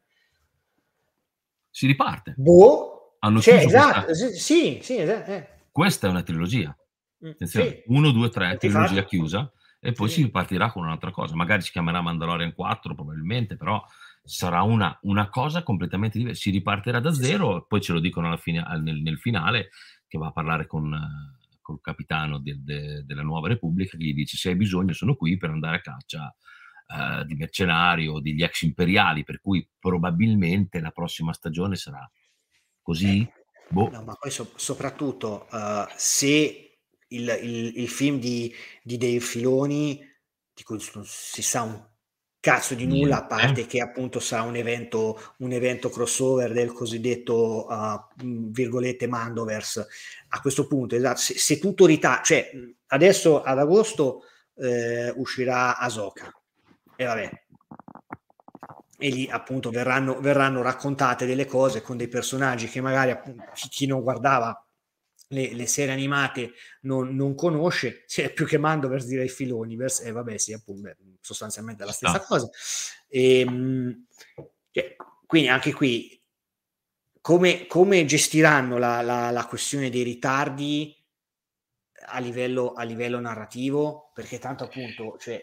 Si riparte. Boh, Hanno cioè, esatto, questa... sì, sì, esatto, eh. Questa è una trilogia. Attenzione, 1, 2, 3, trilogia chiusa e poi sì. si ripartirà con un'altra cosa. Magari si chiamerà Mandalorian 4 probabilmente, però sarà una, una, cosa completamente diversa. Si ripartirà da zero, poi ce lo dicono fine, nel, nel, finale, che va a parlare con, col capitano de, de, della nuova Repubblica, che gli dice se hai bisogno sono qui per andare a caccia uh, di mercenari o degli ex imperiali, per cui probabilmente la prossima stagione sarà così. Eh, boh. No, ma poi so- soprattutto uh, se il, il, il, film di, di Dave Filoni, di cui si sa un cazzo di nulla, a parte che appunto sarà un evento, un evento crossover del cosiddetto, uh, virgolette, Mandoverse. A questo punto, esatto, se, se tutto ritarda, cioè adesso ad agosto eh, uscirà Asoka, e vabbè, e lì appunto verranno, verranno raccontate delle cose con dei personaggi che magari appunto, chi non guardava le, le, serie animate non, non conosce, cioè, più che Mandoverse direi Filoniverse, e vabbè sì, appunto, sostanzialmente la stessa ah. cosa. E, ehm, cioè, quindi anche qui, come, come gestiranno la, la, la, questione dei ritardi a livello, a livello narrativo? Perché tanto appunto cioè,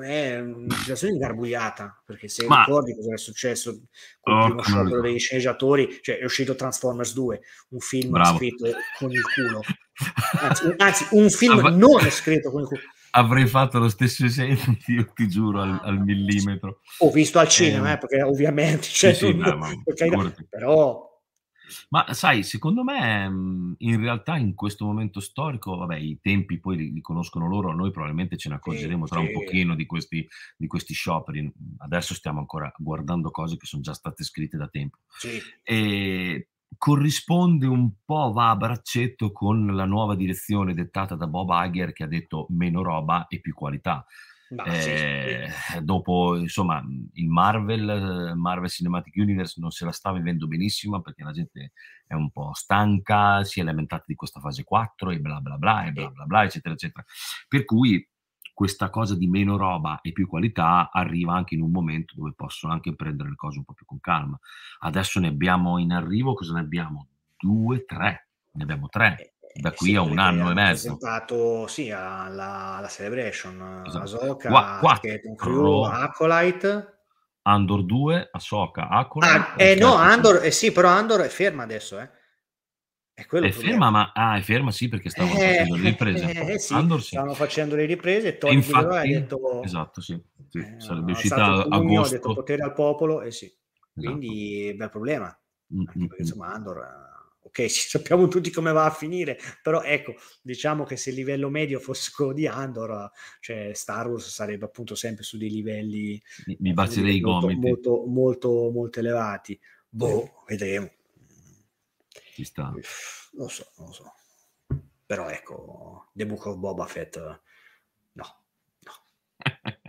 è una situazione ingarbugliata, perché se Ma... ricordi cosa è successo con oh, il primo sciopero dei sceneggiatori, cioè è uscito Transformers 2, un film Bravo. scritto con il culo. Anzi, anzi un film Av- non scritto con il culo avrei fatto lo stesso esempio, io ti giuro, al, al millimetro. Ho visto al cinema, eh, eh perché ovviamente... Cioè, sì, sì, non, ma, però... Ma sai, secondo me mm, in realtà in questo momento storico, vabbè, i tempi poi li, li conoscono loro, noi probabilmente ce ne accorgeremo sì, tra un pochino di questi, di questi scioperi. Adesso stiamo ancora guardando cose che sono già state scritte da tempo. E corrisponde un po', va a braccetto con la nuova direzione dettata da Bob Iger che ha detto meno roba e più qualità. Eh, sì. Dopo, insomma, il Marvel, Marvel Cinematic Universe non se la sta vivendo benissimo perché la gente è un po' stanca, si è lamentata di questa fase 4 e bla bla bla e bla bla bla, eccetera, eccetera. Per cui questa cosa di meno roba e più qualità arriva anche in un momento dove possono anche prendere le cose un po' più con calma. Adesso ne abbiamo in arrivo, cosa ne abbiamo? Due, tre, ne abbiamo tre eh, da qui sì, a un anno e mezzo. presentato sì alla, alla Celebration esatto. Ahsoka, Qua, quattro, Crew, Acolyte Andor 2, Ahsoka, Acolyte ah, eh no, Andor, eh sì, però Andor è ferma adesso eh è, è ferma, ma ah, è ferma sì perché stavano eh, facendo le riprese. Eh, sì, Andor, sì. Stavano facendo le riprese e Tony infatti, ha detto... Esatto, sì. sì eh, sarebbe uscita a agosto. Ha detto potere al popolo e eh, sì. Esatto. Quindi bel problema. Mm, mm, perché, mm. insomma Andor... Ok, sappiamo tutti come va a finire, però ecco, diciamo che se il livello medio fosse quello di Andor, cioè Star Wars sarebbe appunto sempre su dei livelli... Mi, mi i gomiti. Molto, molto, molto elevati. Boh, vedremo ci sta. Non lo so, non lo so. Però ecco, The Book of Boba Fett, no. no.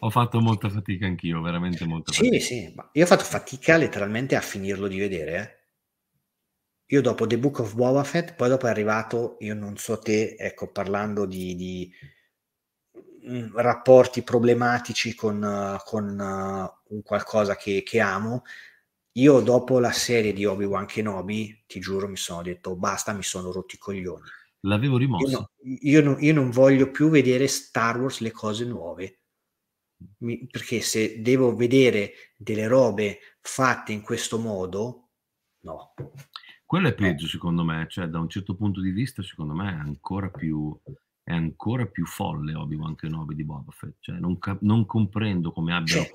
ho fatto molta fatica anch'io, veramente molta fatica. Sì, sì, ma io ho fatto fatica letteralmente a finirlo di vedere. Eh. Io dopo The Book of Boba Fett, poi dopo è arrivato, io non so te, ecco, parlando di, di mm, rapporti problematici con, con uh, un qualcosa che, che amo, io dopo la serie di Obi-Wan Kenobi, ti giuro, mi sono detto basta, mi sono rotti i coglioni. L'avevo rimosso. Io, no, io, no, io non voglio più vedere Star Wars le cose nuove. Mi, perché se devo vedere delle robe fatte in questo modo, no. Quello è peggio secondo me, cioè da un certo punto di vista secondo me è ancora più, è ancora più folle Obi-Wan Kenobi di Boba Fett, cioè non, cap- non comprendo come abbia cioè,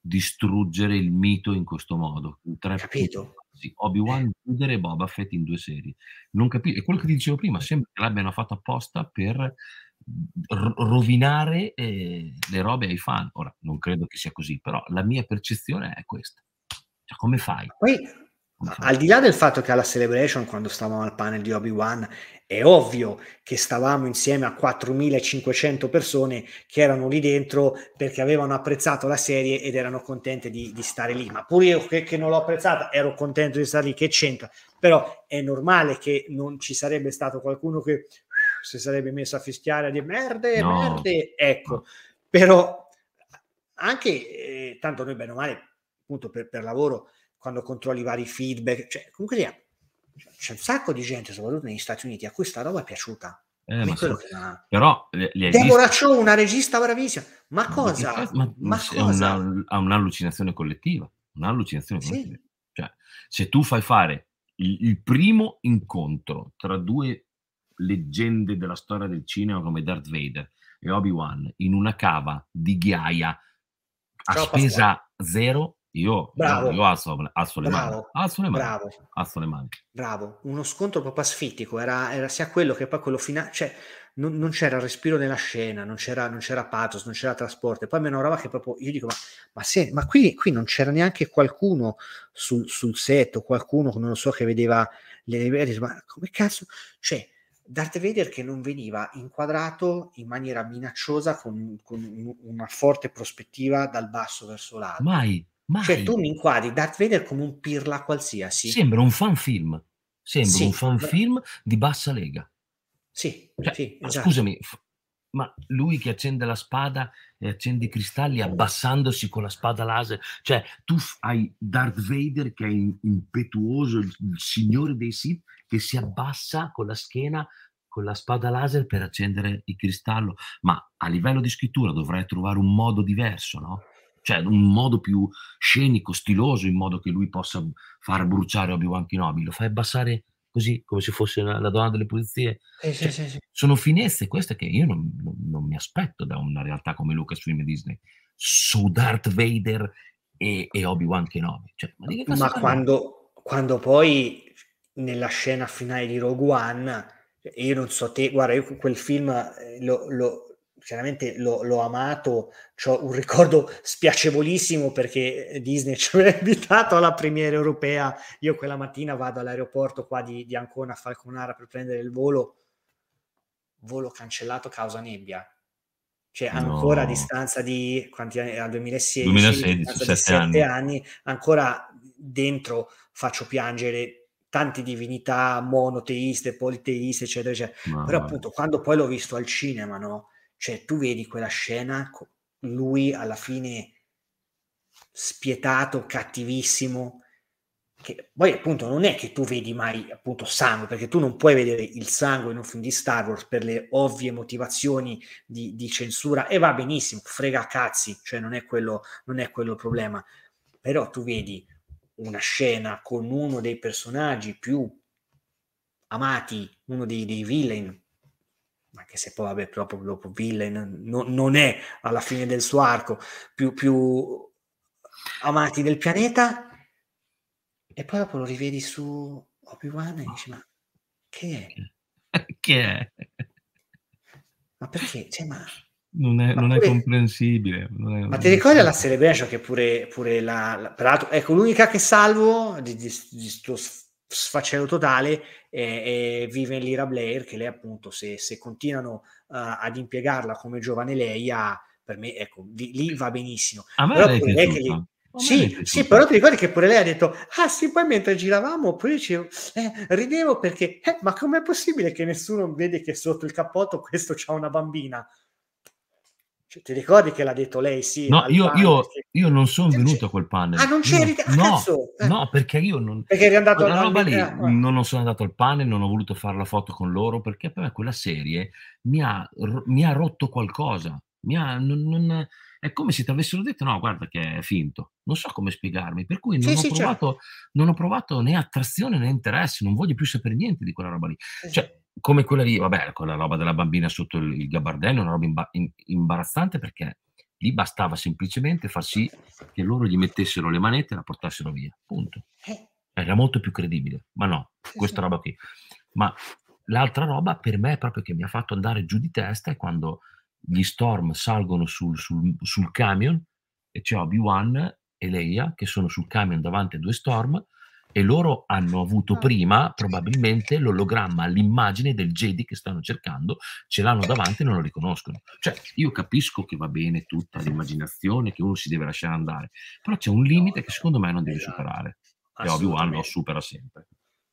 distruggere il mito in questo modo. Tre Capito? Sì, Obi-Wan eh. e Boba Fett in due serie. Non capi- è quello che ti dicevo prima, sembra che l'abbiano fatto apposta per r- rovinare eh, le robe ai fan. Ora, non credo che sia così, però la mia percezione è questa. Cioè, come fai? Poi, al di là del fatto che alla Celebration, quando stavamo al panel di Obi-Wan, è ovvio che stavamo insieme a 4.500 persone che erano lì dentro perché avevano apprezzato la serie ed erano contente di, di stare lì. Ma pure io che, che, non l'ho apprezzata ero contento di stare lì, che c'entra? Però è normale che non ci sarebbe stato qualcuno che si sarebbe messo a fischiare di merde, no. merde, ecco. Però anche, eh, tanto noi bene o male, appunto per, per lavoro, quando controlli i vari feedback, cioè comunque c'è un sacco di gente, soprattutto negli Stati Uniti, a cui sta roba è piaciuta. Eh, ma so, una... Però Deborah Show, una regista bravissima. Ma cosa? Ma, ma cosa? Una, ha un'allucinazione collettiva. Un'allucinazione sì. collettiva. Cioè, se tu fai fare il, il, primo incontro tra due leggende della storia del cinema come Darth Vader e Obi-Wan in una cava di ghiaia a Ciao, spesa Pasquale. zero, io, Bravo. io alzo, alzo, le Bravo. mani. Alzo le mani. Bravo. Alzo le mani. Bravo. Uno scontro proprio asfittico, era, era sia quello che poi quello finale, cioè non, non, c'era respiro nella scena, non c'era, non c'era pathos, non c'era trasporto. E poi meno roba che proprio io dico: Ma, ma, se, ma qui, qui, non c'era neanche qualcuno sul, sul set o qualcuno non lo so che vedeva le ma come cazzo? Cioè, Darth Vader che non veniva inquadrato in maniera minacciosa con, con una forte prospettiva dal basso verso l'alto. Mai, mai. Cioè, tu mi inquadri Darth Vader come un pirla qualsiasi. Sembra un fan film. Sembra sì, un fan film di bassa lega. Sì, cioè, sì esatto. Scusami, ma lui che accende la spada e accende i cristalli abbassandosi con la spada laser, cioè tu hai Darth Vader che è impetuoso, il, il signore dei Sith, che si abbassa con la schiena con la spada laser per accendere il cristallo, ma a livello di scrittura dovrei trovare un modo diverso, no? Cioè un modo più scenico, stiloso, in modo che lui possa far bruciare Obi-Wan Kenobi. Lo fai abbassare così come se fosse la, la donna delle pulizie. Sì, cioè, sì, sì, sono finezze queste che io non, non, non, mi aspetto da una realtà come Lucasfilm e Disney su Darth Vader e, e Obi-Wan Kenobi. Cioè, ma, ma quando, quando, poi nella scena finale di Rogue One, io non so te, guarda, io quel film eh, lo, lo chiaramente l'ho, l'ho amato, ho un ricordo spiacevolissimo perché Disney ci aveva invitato alla premiere europea, io quella mattina vado all'aeroporto qua di, di Ancona Falconara per prendere il volo, volo cancellato causa nebbia, cioè ancora no. a distanza di quanti anni? Al 2016, 2016 7 anni. anni, ancora dentro faccio piangere tante divinità monoteiste, politeiste, eccetera, eccetera. Però appunto quando poi l'ho visto al cinema, no? Cioè, tu vedi quella scena, lui alla fine spietato, cattivissimo, che poi appunto non è che tu vedi mai appunto sangue, perché tu non puoi vedere il sangue in un film di Star Wars per le ovvie motivazioni di, di censura e va benissimo, frega cazzi, cioè non è, quello, non è quello il problema, però tu vedi una scena con uno dei personaggi più amati, uno dei, dei villain anche se poi vabbè proprio dopo Villain no, non è alla fine del suo arco più, più amati del pianeta e poi dopo lo rivedi su Obi-Wan e dici ma che è? che è? ma perché? Cioè, ma, non è, non pure, è comprensibile. Non è, ma ti ricordi la Celebration che pure, pure la, la, peraltro, ecco l'unica che salvo di, di, di, di sfacelo totale e, e vive Lira Blair che lei appunto se, se continuano uh, ad impiegarla come giovane lei ha, per me ecco lì, lì va benissimo a me però lei lei che lì, sì, sì, però ti ricordi che pure lei ha detto: Ah, sì, poi mentre giravamo, poi dicevo, eh, ridevo perché, eh, ma com'è possibile che nessuno vede che sotto il cappotto questo c'ha una bambina? Cioè, ti ricordi che l'ha detto lei? Sì. No, io, io. Io, non sono venuto a quel panel. Ah, non c'eri? Io, no, ah, no, perché io non... Perché eri andato a roba lì, non sono andato al panel, non ho voluto fare la foto con loro, perché per me quella serie mi ha, mi ha rotto qualcosa. Mi ha, non, non, è come se ti avessero detto, no, guarda che è finto. Non so come spiegarmi. Per cui non, sì, ho, sì, provato, certo. non ho provato né attrazione né interesse, non voglio più sapere niente di quella roba lì. Cioè, come quella lì, vabbè, quella roba della bambina sotto il, il gabardello è una roba imba- imbarazzante perché lì bastava semplicemente far sì che loro gli mettessero le manette e la portassero via. Punto. Eh. Era molto più credibile, ma no, questa roba qui. Ma l'altra roba per me proprio che mi ha fatto andare giù di testa è quando gli Storm salgono sul, sul, sul camion e c'è Obi-Wan e Leia che sono sul camion davanti a due Storm e loro hanno avuto ah. prima probabilmente l'ologramma, l'immagine del Jedi che stanno cercando, ce l'hanno davanti e non lo riconoscono. Cioè, io capisco che va bene tutta l'immaginazione, che uno si deve lasciare andare, però c'è un limite che secondo me non deve esatto. superare. E Obi-Wan lo supera sempre.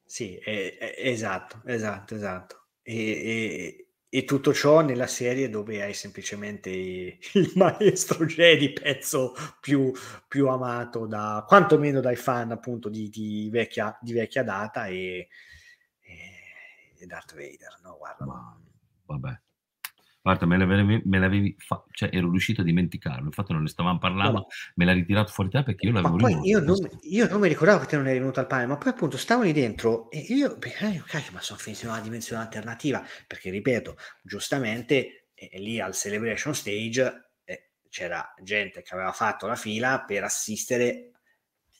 Sì, è, è, esatto, esatto, esatto. E, e, e tutto ciò nella serie dove hai semplicemente il maestro Jedi, pezzo più, più amato da quantomeno dai fan appunto di, di, vecchia, di vecchia, data e, e, Darth Vader, no? Guarda, Ma, vabbè. Guarda, me l'avevi, me l'avevi fa- cioè ero riuscito a dimenticarlo, infatti non ne stavamo parlando, no, me l'ha ritirato fuori te perché io l'avevo ma io non, io non, mi ricordavo che te non eri venuto al panel, ma poi appunto stavo lì dentro e io, eh, cacchio, ma sono finito in una dimensione alternativa, perché ripeto, giustamente eh, lì al Celebration Stage eh, c'era gente che aveva fatto la fila per assistere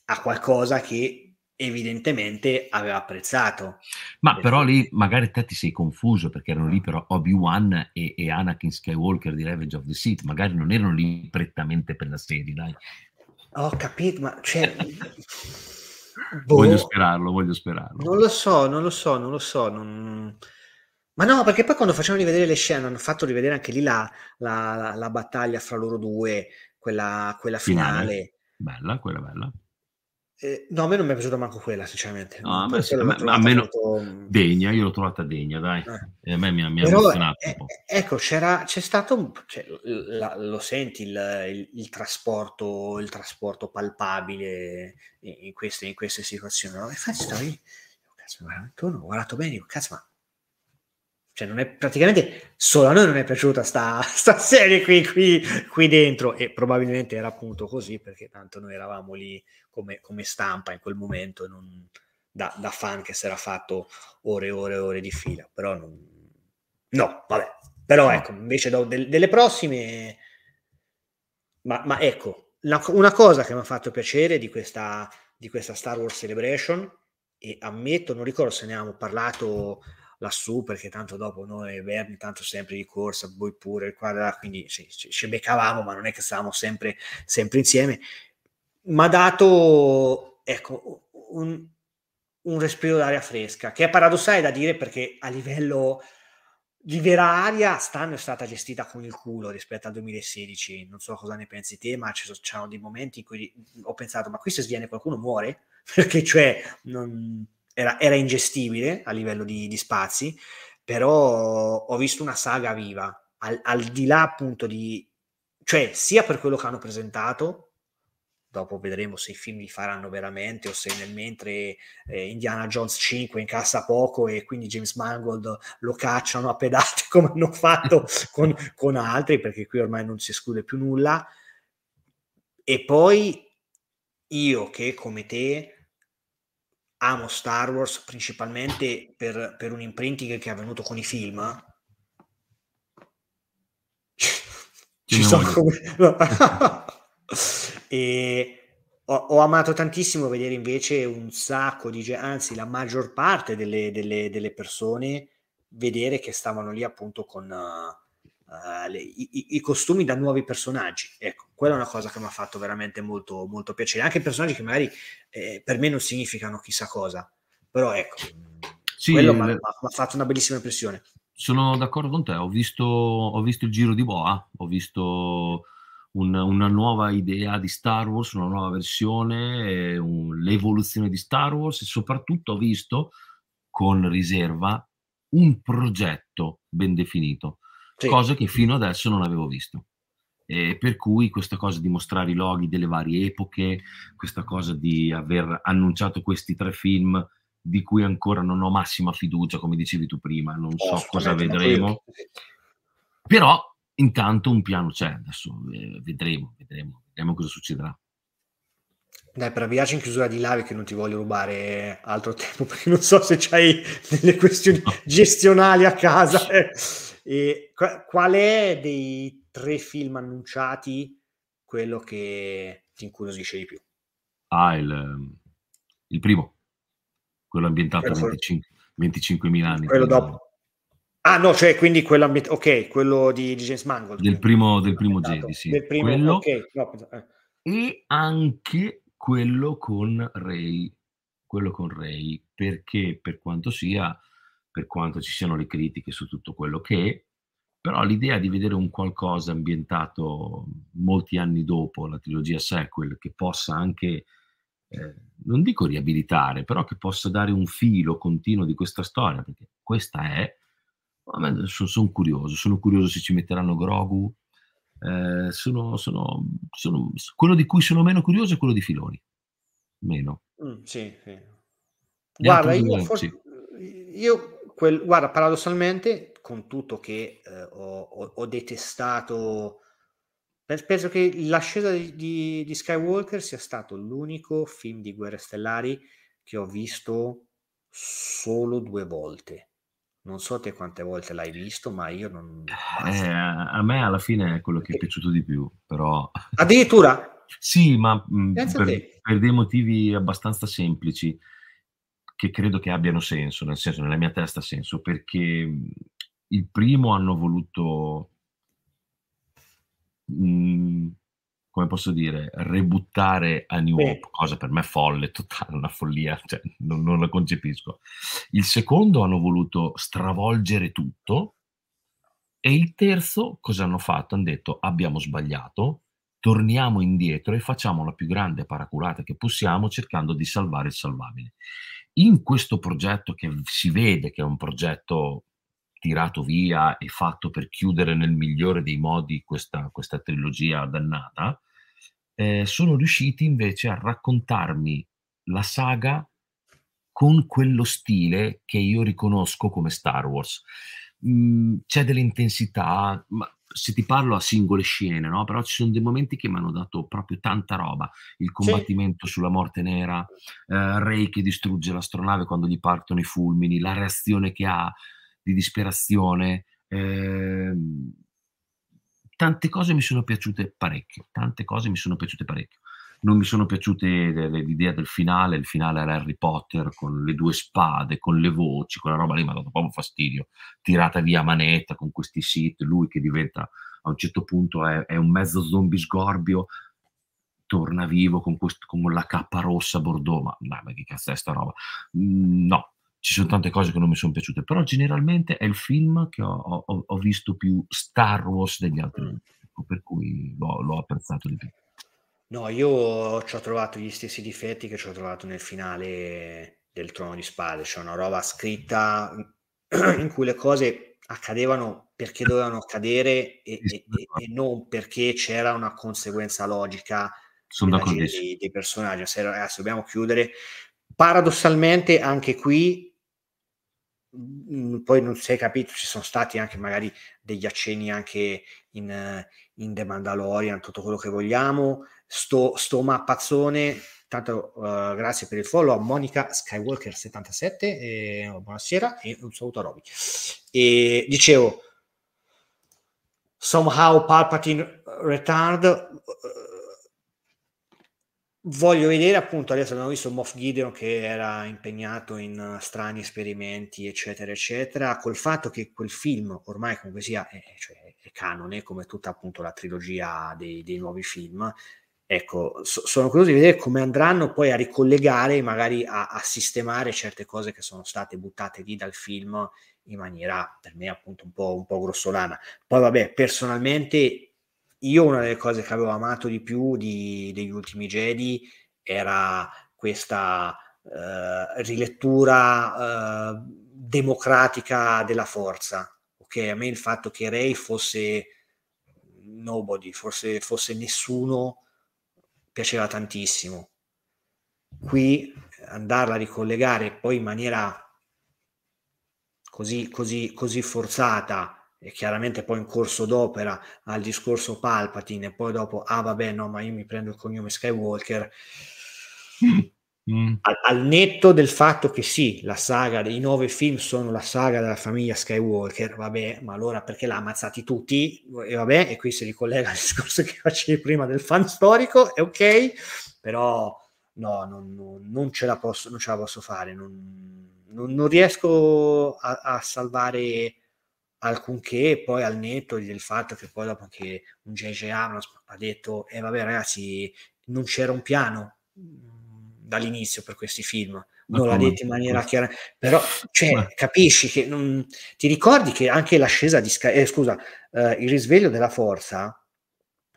a qualcosa che evidentemente aveva apprezzato. Ma però lì magari te ti sei confuso perché erano lì però Obi-Wan e, e Anakin Skywalker di Revenge of the Sith, magari non erano lì prettamente per la serie, dai. Ho capito, ma cioè... boh, voglio sperarlo, voglio sperarlo. Non lo so, non lo so, non lo so. Non... Ma no, perché poi quando facevano rivedere le scene hanno fatto rivedere anche lì la, la, la, la battaglia fra loro due, quella, quella finale. finale. Bella, quella bella. Eh, no, a me non mi è piaciuta manco quella, sinceramente. No, a me, sì, a me, a me molto... degna, io l'ho trovata degna, dai. Eh. E a me mi, mi ha emozionato eh, Ecco, c'era, c'è stato un... Cioè, la, lo senti il, il, il, trasporto, il trasporto palpabile in queste, in queste situazioni. No? Infatti stavo lì, cazzo, ho guardato bene, dico, cazzo, ma cioè non è praticamente solo a noi non è piaciuta sta, sta serie qui, qui, qui, dentro e probabilmente era appunto così perché tanto noi eravamo lì come, come stampa in quel momento non, da, da, fan che si era fatto ore e ore e ore di fila però non, no vabbè. Però ecco invece do, de, delle prossime ma, ma ecco la, una cosa che mi ha fatto piacere di questa, di questa Star Wars Celebration e ammetto non ricordo se ne abbiamo parlato lassù perché tanto dopo noi Berni tanto sempre di corsa, voi pure, qua, là, quindi sì, ci, ci beccavamo ma non è che stavamo sempre, sempre insieme ma ha dato ecco un, un respiro d'aria fresca che è paradossale da dire perché a livello di vera aria stanno è stata gestita con il culo rispetto al 2016 non so cosa ne pensi te ma ci sono dei momenti in cui ho pensato ma qui se sviene qualcuno muore? Perché cioè non, era, era ingestibile a livello di, di, spazi, però ho visto una saga viva, al, al, di là appunto di, cioè sia per quello che hanno presentato, dopo vedremo se i film li faranno veramente o se nel mentre eh, Indiana Jones 5 incassa poco e quindi James Mangold lo cacciano a pedate come hanno fatto con, con altri, perché qui ormai non si esclude più nulla. E poi io che come te amo Star Wars principalmente per, per un imprinting che è avvenuto con i film. Ci sono come... e ho, ho, amato tantissimo vedere invece un sacco di anzi la maggior parte delle, delle, delle persone vedere che stavano lì appunto con uh, le, i, i, costumi da nuovi personaggi. Ecco, quella è una cosa che mi ha fatto veramente molto, molto piacere. Anche personaggi che magari eh, per me non significano chissà cosa, però ecco, sì, quello mi ha fatto una bellissima impressione. Sono d'accordo con te, ho visto, ho visto il giro di Boa, ho visto un, una nuova idea di Star Wars, una nuova versione, un, l'evoluzione di Star Wars e soprattutto ho visto con riserva un progetto ben definito sì. cosa che fino adesso non avevo visto. E per cui questa cosa di mostrare i loghi delle varie epoche, questa cosa di aver annunciato questi tre film di cui ancora non ho massima fiducia, come dicevi tu prima, non so cosa vedremo. Però intanto un piano c'è, adesso eh, vedremo, vedremo, vedremo cosa succederà. Dai, per avviarci in chiusura di live che non ti voglio rubare altro tempo, perché non so se c'hai delle questioni no. gestionali a casa. E qual è dei tre film annunciati quello che ti incuriosisce di più? Ah, il, il primo, quello ambientato a 25, 25.000 anni. Quello dopo. Ah no, cioè quindi quello ambientato, ok, quello di, di, James Mangold. Del primo, del primo Jedi, sì. Del primo, quello, okay. no, eh. E anche quello con Ray, quello con Ray, perché per quanto sia per quanto ci siano le critiche su tutto quello che è, però l'idea di vedere un qualcosa ambientato molti anni dopo la trilogia sequel che possa anche, eh, non dico riabilitare, però che possa dare un filo continuo di questa storia, perché questa è, sono, sono curioso, sono curioso se ci metteranno Grogu, eh, sono, sono, sono, quello di cui sono meno curioso è quello di Filoni, meno. Mm, sì, sì. Guarda, io, forse, io quel, guarda, paradossalmente, con tutto che eh, ho, ho, ho, detestato. Penso che l'ascesa di, di, di, Skywalker sia stato l'unico film di Guerre Stellari che ho visto solo due volte. Non so te quante volte l'hai visto, ma io non... Eh, a me alla fine è quello che è piaciuto di più, però... Addirittura? sì, ma mh, mm, per, per, dei motivi abbastanza semplici che credo che abbiano senso, nel senso, nella mia testa ha senso, perché mm, il primo hanno voluto... Mh, mm, come posso dire, rebuttare a New Hope, cosa per me folle, totale, una follia, cioè, non, non la concepisco. Il secondo hanno voluto stravolgere tutto e il terzo cosa hanno fatto? Hanno detto abbiamo sbagliato, torniamo indietro e facciamo la più grande paraculata che possiamo cercando di salvare il salvabile. In questo progetto che si vede che è un progetto tirato via e fatto per chiudere nel migliore dei modi questa, questa trilogia dannata, eh, sono riusciti invece a raccontarmi la saga con quello stile che io riconosco come Star Wars. Mm, c'è dell'intensità, ma se ti parlo a singole scene, no? però ci sono dei momenti che mi hanno dato proprio tanta roba. Il combattimento sì. sulla morte nera, eh, Ray che distrugge l'astronave quando gli partono i fulmini, la reazione che ha di disperazione. Eh, tante cose mi sono piaciute parecchio, tante cose mi sono piaciute parecchio. Non mi sono piaciute l'idea del finale, il finale era Harry Potter con le due spade, con le voci, quella roba lì mi ha dato proprio fastidio, tirata via manetta con questi sit, lui che diventa a un certo punto è, è un mezzo zombie sgorbio, torna vivo con, questo, con la cappa rossa Bordeaux, ma, ma che cazzo è sta roba? Mm, no, ci sono tante cose che non mi sono piaciute, però generalmente è il film che ho, ho, ho visto più Star Wars degli altri, mm. Ecco, per cui l'ho, l'ho, apprezzato di più. No, io ci ho trovato gli stessi difetti che ci ho trovato nel finale del Trono di Spade, cioè una roba scritta in cui le cose accadevano perché dovevano accadere e, e, e non perché c'era una conseguenza logica dei, dei, personaggi. Se ragazzi dobbiamo chiudere, paradossalmente anche qui poi non si è capito, ci sono stati anche magari degli accenni anche in, in The Mandalorian, tutto quello che vogliamo. Sto, sto mappazzone, tanto uh, grazie per il follow a Monica Skywalker77, e, buonasera e un saluto a Roby. E dicevo, somehow Palpatine retard, Voglio vedere appunto, adesso abbiamo visto Moff Gideon che era impegnato in strani esperimenti, eccetera, eccetera, col fatto che quel film ormai comunque sia è, cioè, è canone, come tutta appunto la trilogia dei, dei nuovi film. Ecco, so, sono curioso di vedere come andranno poi a ricollegare, magari a, a sistemare certe cose che sono state buttate lì dal film in maniera per me appunto un po', un po' grossolana. Poi vabbè, personalmente io una delle cose che avevo amato di più di, degli ultimi Jedi era questa uh, rilettura uh, democratica della forza. Ok, a me il fatto che Rey fosse nobody, fosse, fosse nessuno, piaceva tantissimo. Qui andarla a ricollegare poi in maniera così, così, così forzata e chiaramente poi in corso d'opera al discorso Palpatine e poi dopo, ah vabbè no, ma io mi prendo il cognome Skywalker, mm. al, al, netto del fatto che sì, la saga dei nove film sono la saga della famiglia Skywalker, vabbè, ma allora perché l'ha ammazzati tutti? E vabbè, e qui si ricollega al discorso che facevi prima del fan storico, è ok, però no, non, non, non, ce, la posso, non ce la posso fare, non, non riesco a, a salvare alcunché poi al netto del fatto che poi dopo che un J.J. Abrams ha detto e eh, vabbè ragazzi non c'era un piano mhmm, dall'inizio per questi film non l'ha detto in maniera chiara però cioè, capisci che non, ti ricordi che anche l'ascesa di Sky eh, scusa eh, il risveglio della forza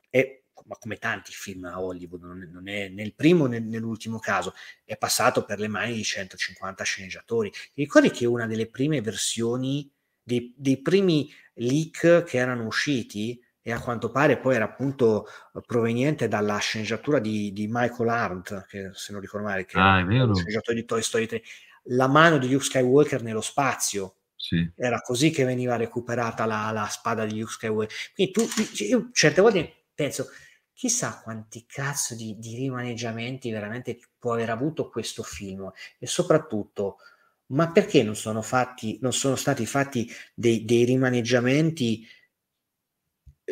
è ma come tanti film a Hollywood, non è, non è nel primo né nell'ultimo caso, è passato per le mani di 150 sceneggiatori. Ti ricordi che una delle prime versioni dei, dei primi leak che erano usciti e a quanto pare poi era appunto proveniente dalla sceneggiatura di, di Michael Arndt, che se non ricordo male, che ah, è vero. il sceneggiatore di Toy Story 3, la mano di Luke Skywalker nello spazio. Sì. Era così che veniva recuperata la, la spada di Luke Skywalker. Quindi tu, io certe volte penso, chissà quanti cazzo di, di rimaneggiamenti veramente può aver avuto questo film e soprattutto ma perché non sono, fatti, non sono stati fatti dei, dei rimaneggiamenti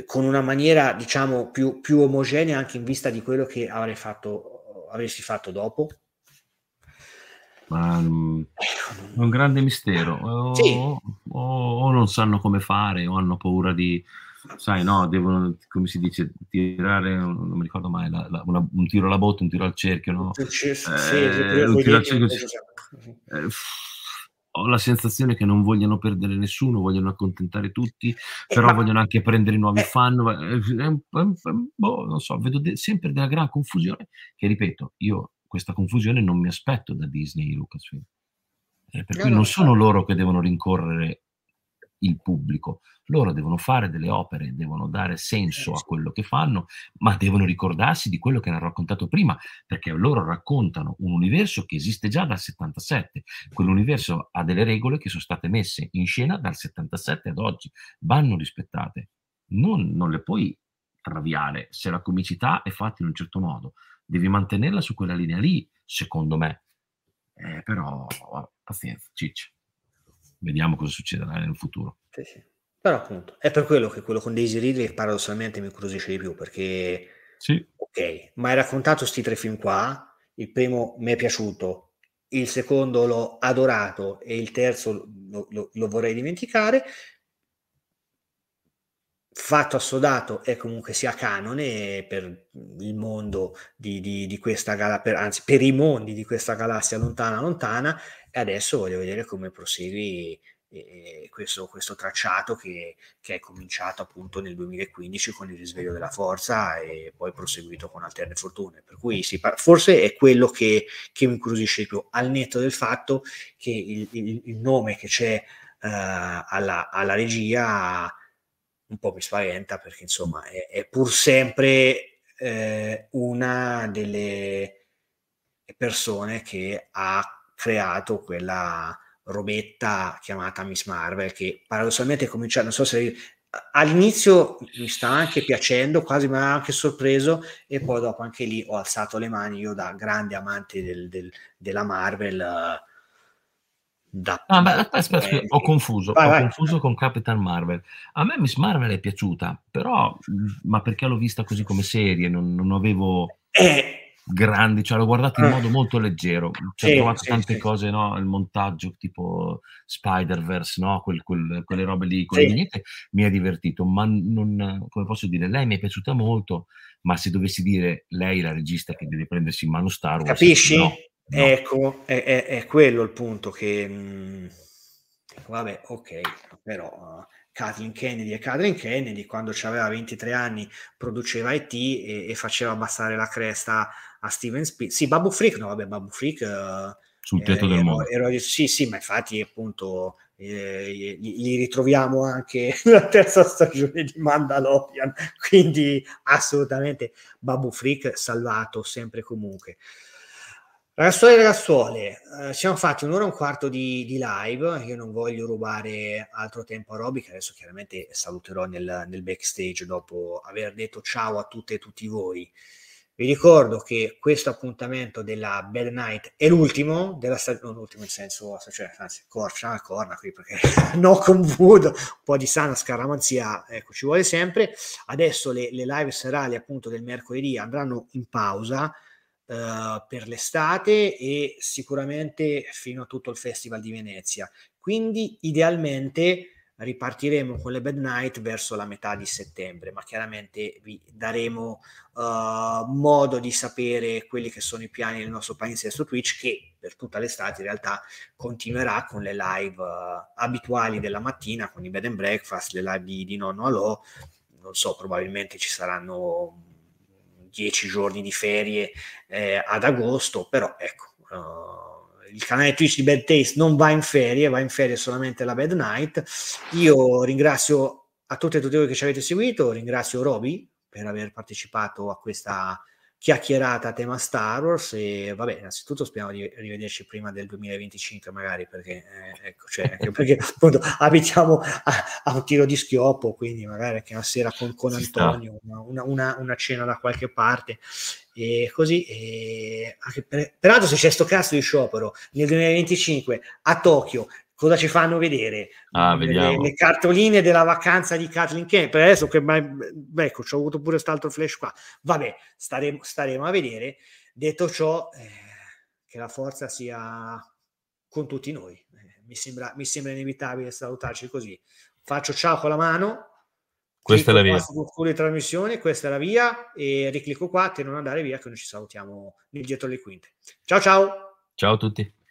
con una maniera diciamo più, più, omogenea anche in vista di quello che avrei fatto, avresti fatto dopo? Ma, um, è un grande mistero. O, sì. o, o, non sanno come fare, o hanno paura di, sai, no, devono, come si dice, tirare, non mi ricordo mai, la, la, una, un tiro alla botte, un tiro al cerchio, no? Sì, sì, eh, un tiro al cerchio. Eh, ho la sensazione che non vogliono perdere nessuno, vogliono accontentare tutti, eh, però ma... vogliono anche prendere nuovi eh. fan. Boh, non so, vedo de- sempre della gran confusione, che ripeto, io questa confusione non mi aspetto da Disney e Lucasfilm. Eh, per no, cui non sono loro che devono rincorrere il pubblico. Loro devono fare delle opere, devono dare senso a quello che fanno, ma devono ricordarsi di quello che hanno raccontato prima, perché loro raccontano un universo che esiste già dal 77. Quell'universo ha delle regole che sono state messe in scena dal 77 ad oggi, vanno rispettate. Non, non le puoi traviare se la comicità è fatta in un certo modo. Devi mantenerla su quella linea lì, secondo me. Eh, però, pazienza, ciccia vediamo cosa succederà nel futuro. Sì, sì. Però appunto, è per quello che quello con Daisy Ridley paradossalmente mi incuriosisce di più, perché sì. ok, ma hai raccontato questi tre film qua, il primo mi è piaciuto, il secondo l'ho adorato e il terzo lo, lo, lo vorrei dimenticare, fatto assodato è comunque sia canone per il mondo di, di, di questa galassia, anzi per i mondi di questa galassia lontana lontana e adesso voglio vedere come prosegui eh, questo, questo, tracciato che, che, è cominciato appunto nel 2015 con il risveglio della forza e poi proseguito con alterne fortune. Per cui sì, forse è quello che, che, mi incuriosisce di più, al netto del fatto che il, il, il nome che c'è uh, alla, alla, regia un po' mi spaventa perché insomma è, è pur sempre eh, una delle persone che ha creato quella robetta chiamata Miss Marvel che paradossalmente comincia, non so se all'inizio mi sta anche piacendo, quasi mi ha anche sorpreso e poi dopo anche lì ho alzato le mani io da grande amante del, del, della Marvel. Uh, da, ah, beh, aspetta, aspetta, ho confuso, vai, ho vai. confuso con Capitan Marvel. A me Miss Marvel è piaciuta, però, ma perché l'ho vista così come serie, non, non avevo... Eh, grandi, cioè l'ho guardato in ah. modo molto leggero, sì, ho trovato sì, tante sì. cose, no? il montaggio tipo Spider-Verse, no? quel, quel, quelle robe lì, quelle niente, mi ha divertito, ma non, come posso dire, lei mi è piaciuta molto, ma se dovessi dire lei la regista che deve prendersi in mano Star Wars, capisci? No. Ecco, è, è, è, quello il punto che... Mh, mm, vabbè, ok, però... Uh, Kathleen Kennedy e Kathleen Kennedy quando aveva 23 anni produceva IT e, e faceva abbassare la cresta a Steven Spielberg. Sì, Babu Freak, no, vabbè, Babu Freak... Uh, Sul tetto eh, del mondo. Ero, ero, sì, sì, ma infatti appunto eh, li, ritroviamo anche nella terza stagione di Mandalorian, quindi assolutamente Babu Freak salvato sempre e comunque. Ragazzuoli e ragazzuole, eh, siamo fatti un'ora e un quarto di, di, live, io non voglio rubare altro tempo a Roby, che adesso chiaramente saluterò nel, nel backstage dopo aver detto ciao a tutte e tutti voi. Vi ricordo che questo appuntamento della Bad Night è l'ultimo della stagione, non l'ultimo in senso, cioè, anzi, corcia, corna qui perché no con Wood, un po' di sana scaramanzia, ecco, ci vuole sempre. Adesso le, le live serali appunto del mercoledì andranno in pausa uh, per l'estate e sicuramente fino a tutto il Festival di Venezia. Quindi idealmente ripartiremo con le Bad Night verso la metà di settembre, ma chiaramente vi daremo uh, modo di sapere quelli che sono i piani del nostro paese su Twitch che per tutta l'estate in realtà continuerà con le live uh, abituali della mattina con i bed and breakfast, le live di, di nonno Alò, non so, probabilmente ci saranno dieci giorni di ferie eh, ad agosto, però ecco, uh, il canale Twitch di Bad Taste non va in ferie, va in ferie solamente la Bad Night. Io ringrazio a tutte e tutti voi che ci avete seguito, ringrazio Roby per aver partecipato a questa chiacchierata a tema Star Wars e vabbè, innanzitutto speriamo di rivederci prima del 2025 magari perché, eh, ecco, cioè, perché appunto abitiamo a, a, un tiro di schioppo, quindi magari anche una sera con, con Antonio, una, una, una, cena da qualche parte e così. E per, peraltro se c'è sto cazzo di sciopero nel 2025 a Tokyo cosa ci fanno vedere? Ah, le, le, cartoline della vacanza di Kathleen Kemp. Adesso che ecco, ci ho avuto pure quest'altro flash qua. Vabbè, staremo, staremo a vedere. Detto ciò, eh, che la forza sia con tutti noi. Eh, mi, sembra, mi sembra inevitabile salutarci così. Faccio ciao con la mano. Questa è la via. Di trasmissione, questa è la via e riclicco qua per non andare via che noi ci salutiamo dietro le quinte. Ciao ciao. Ciao a tutti.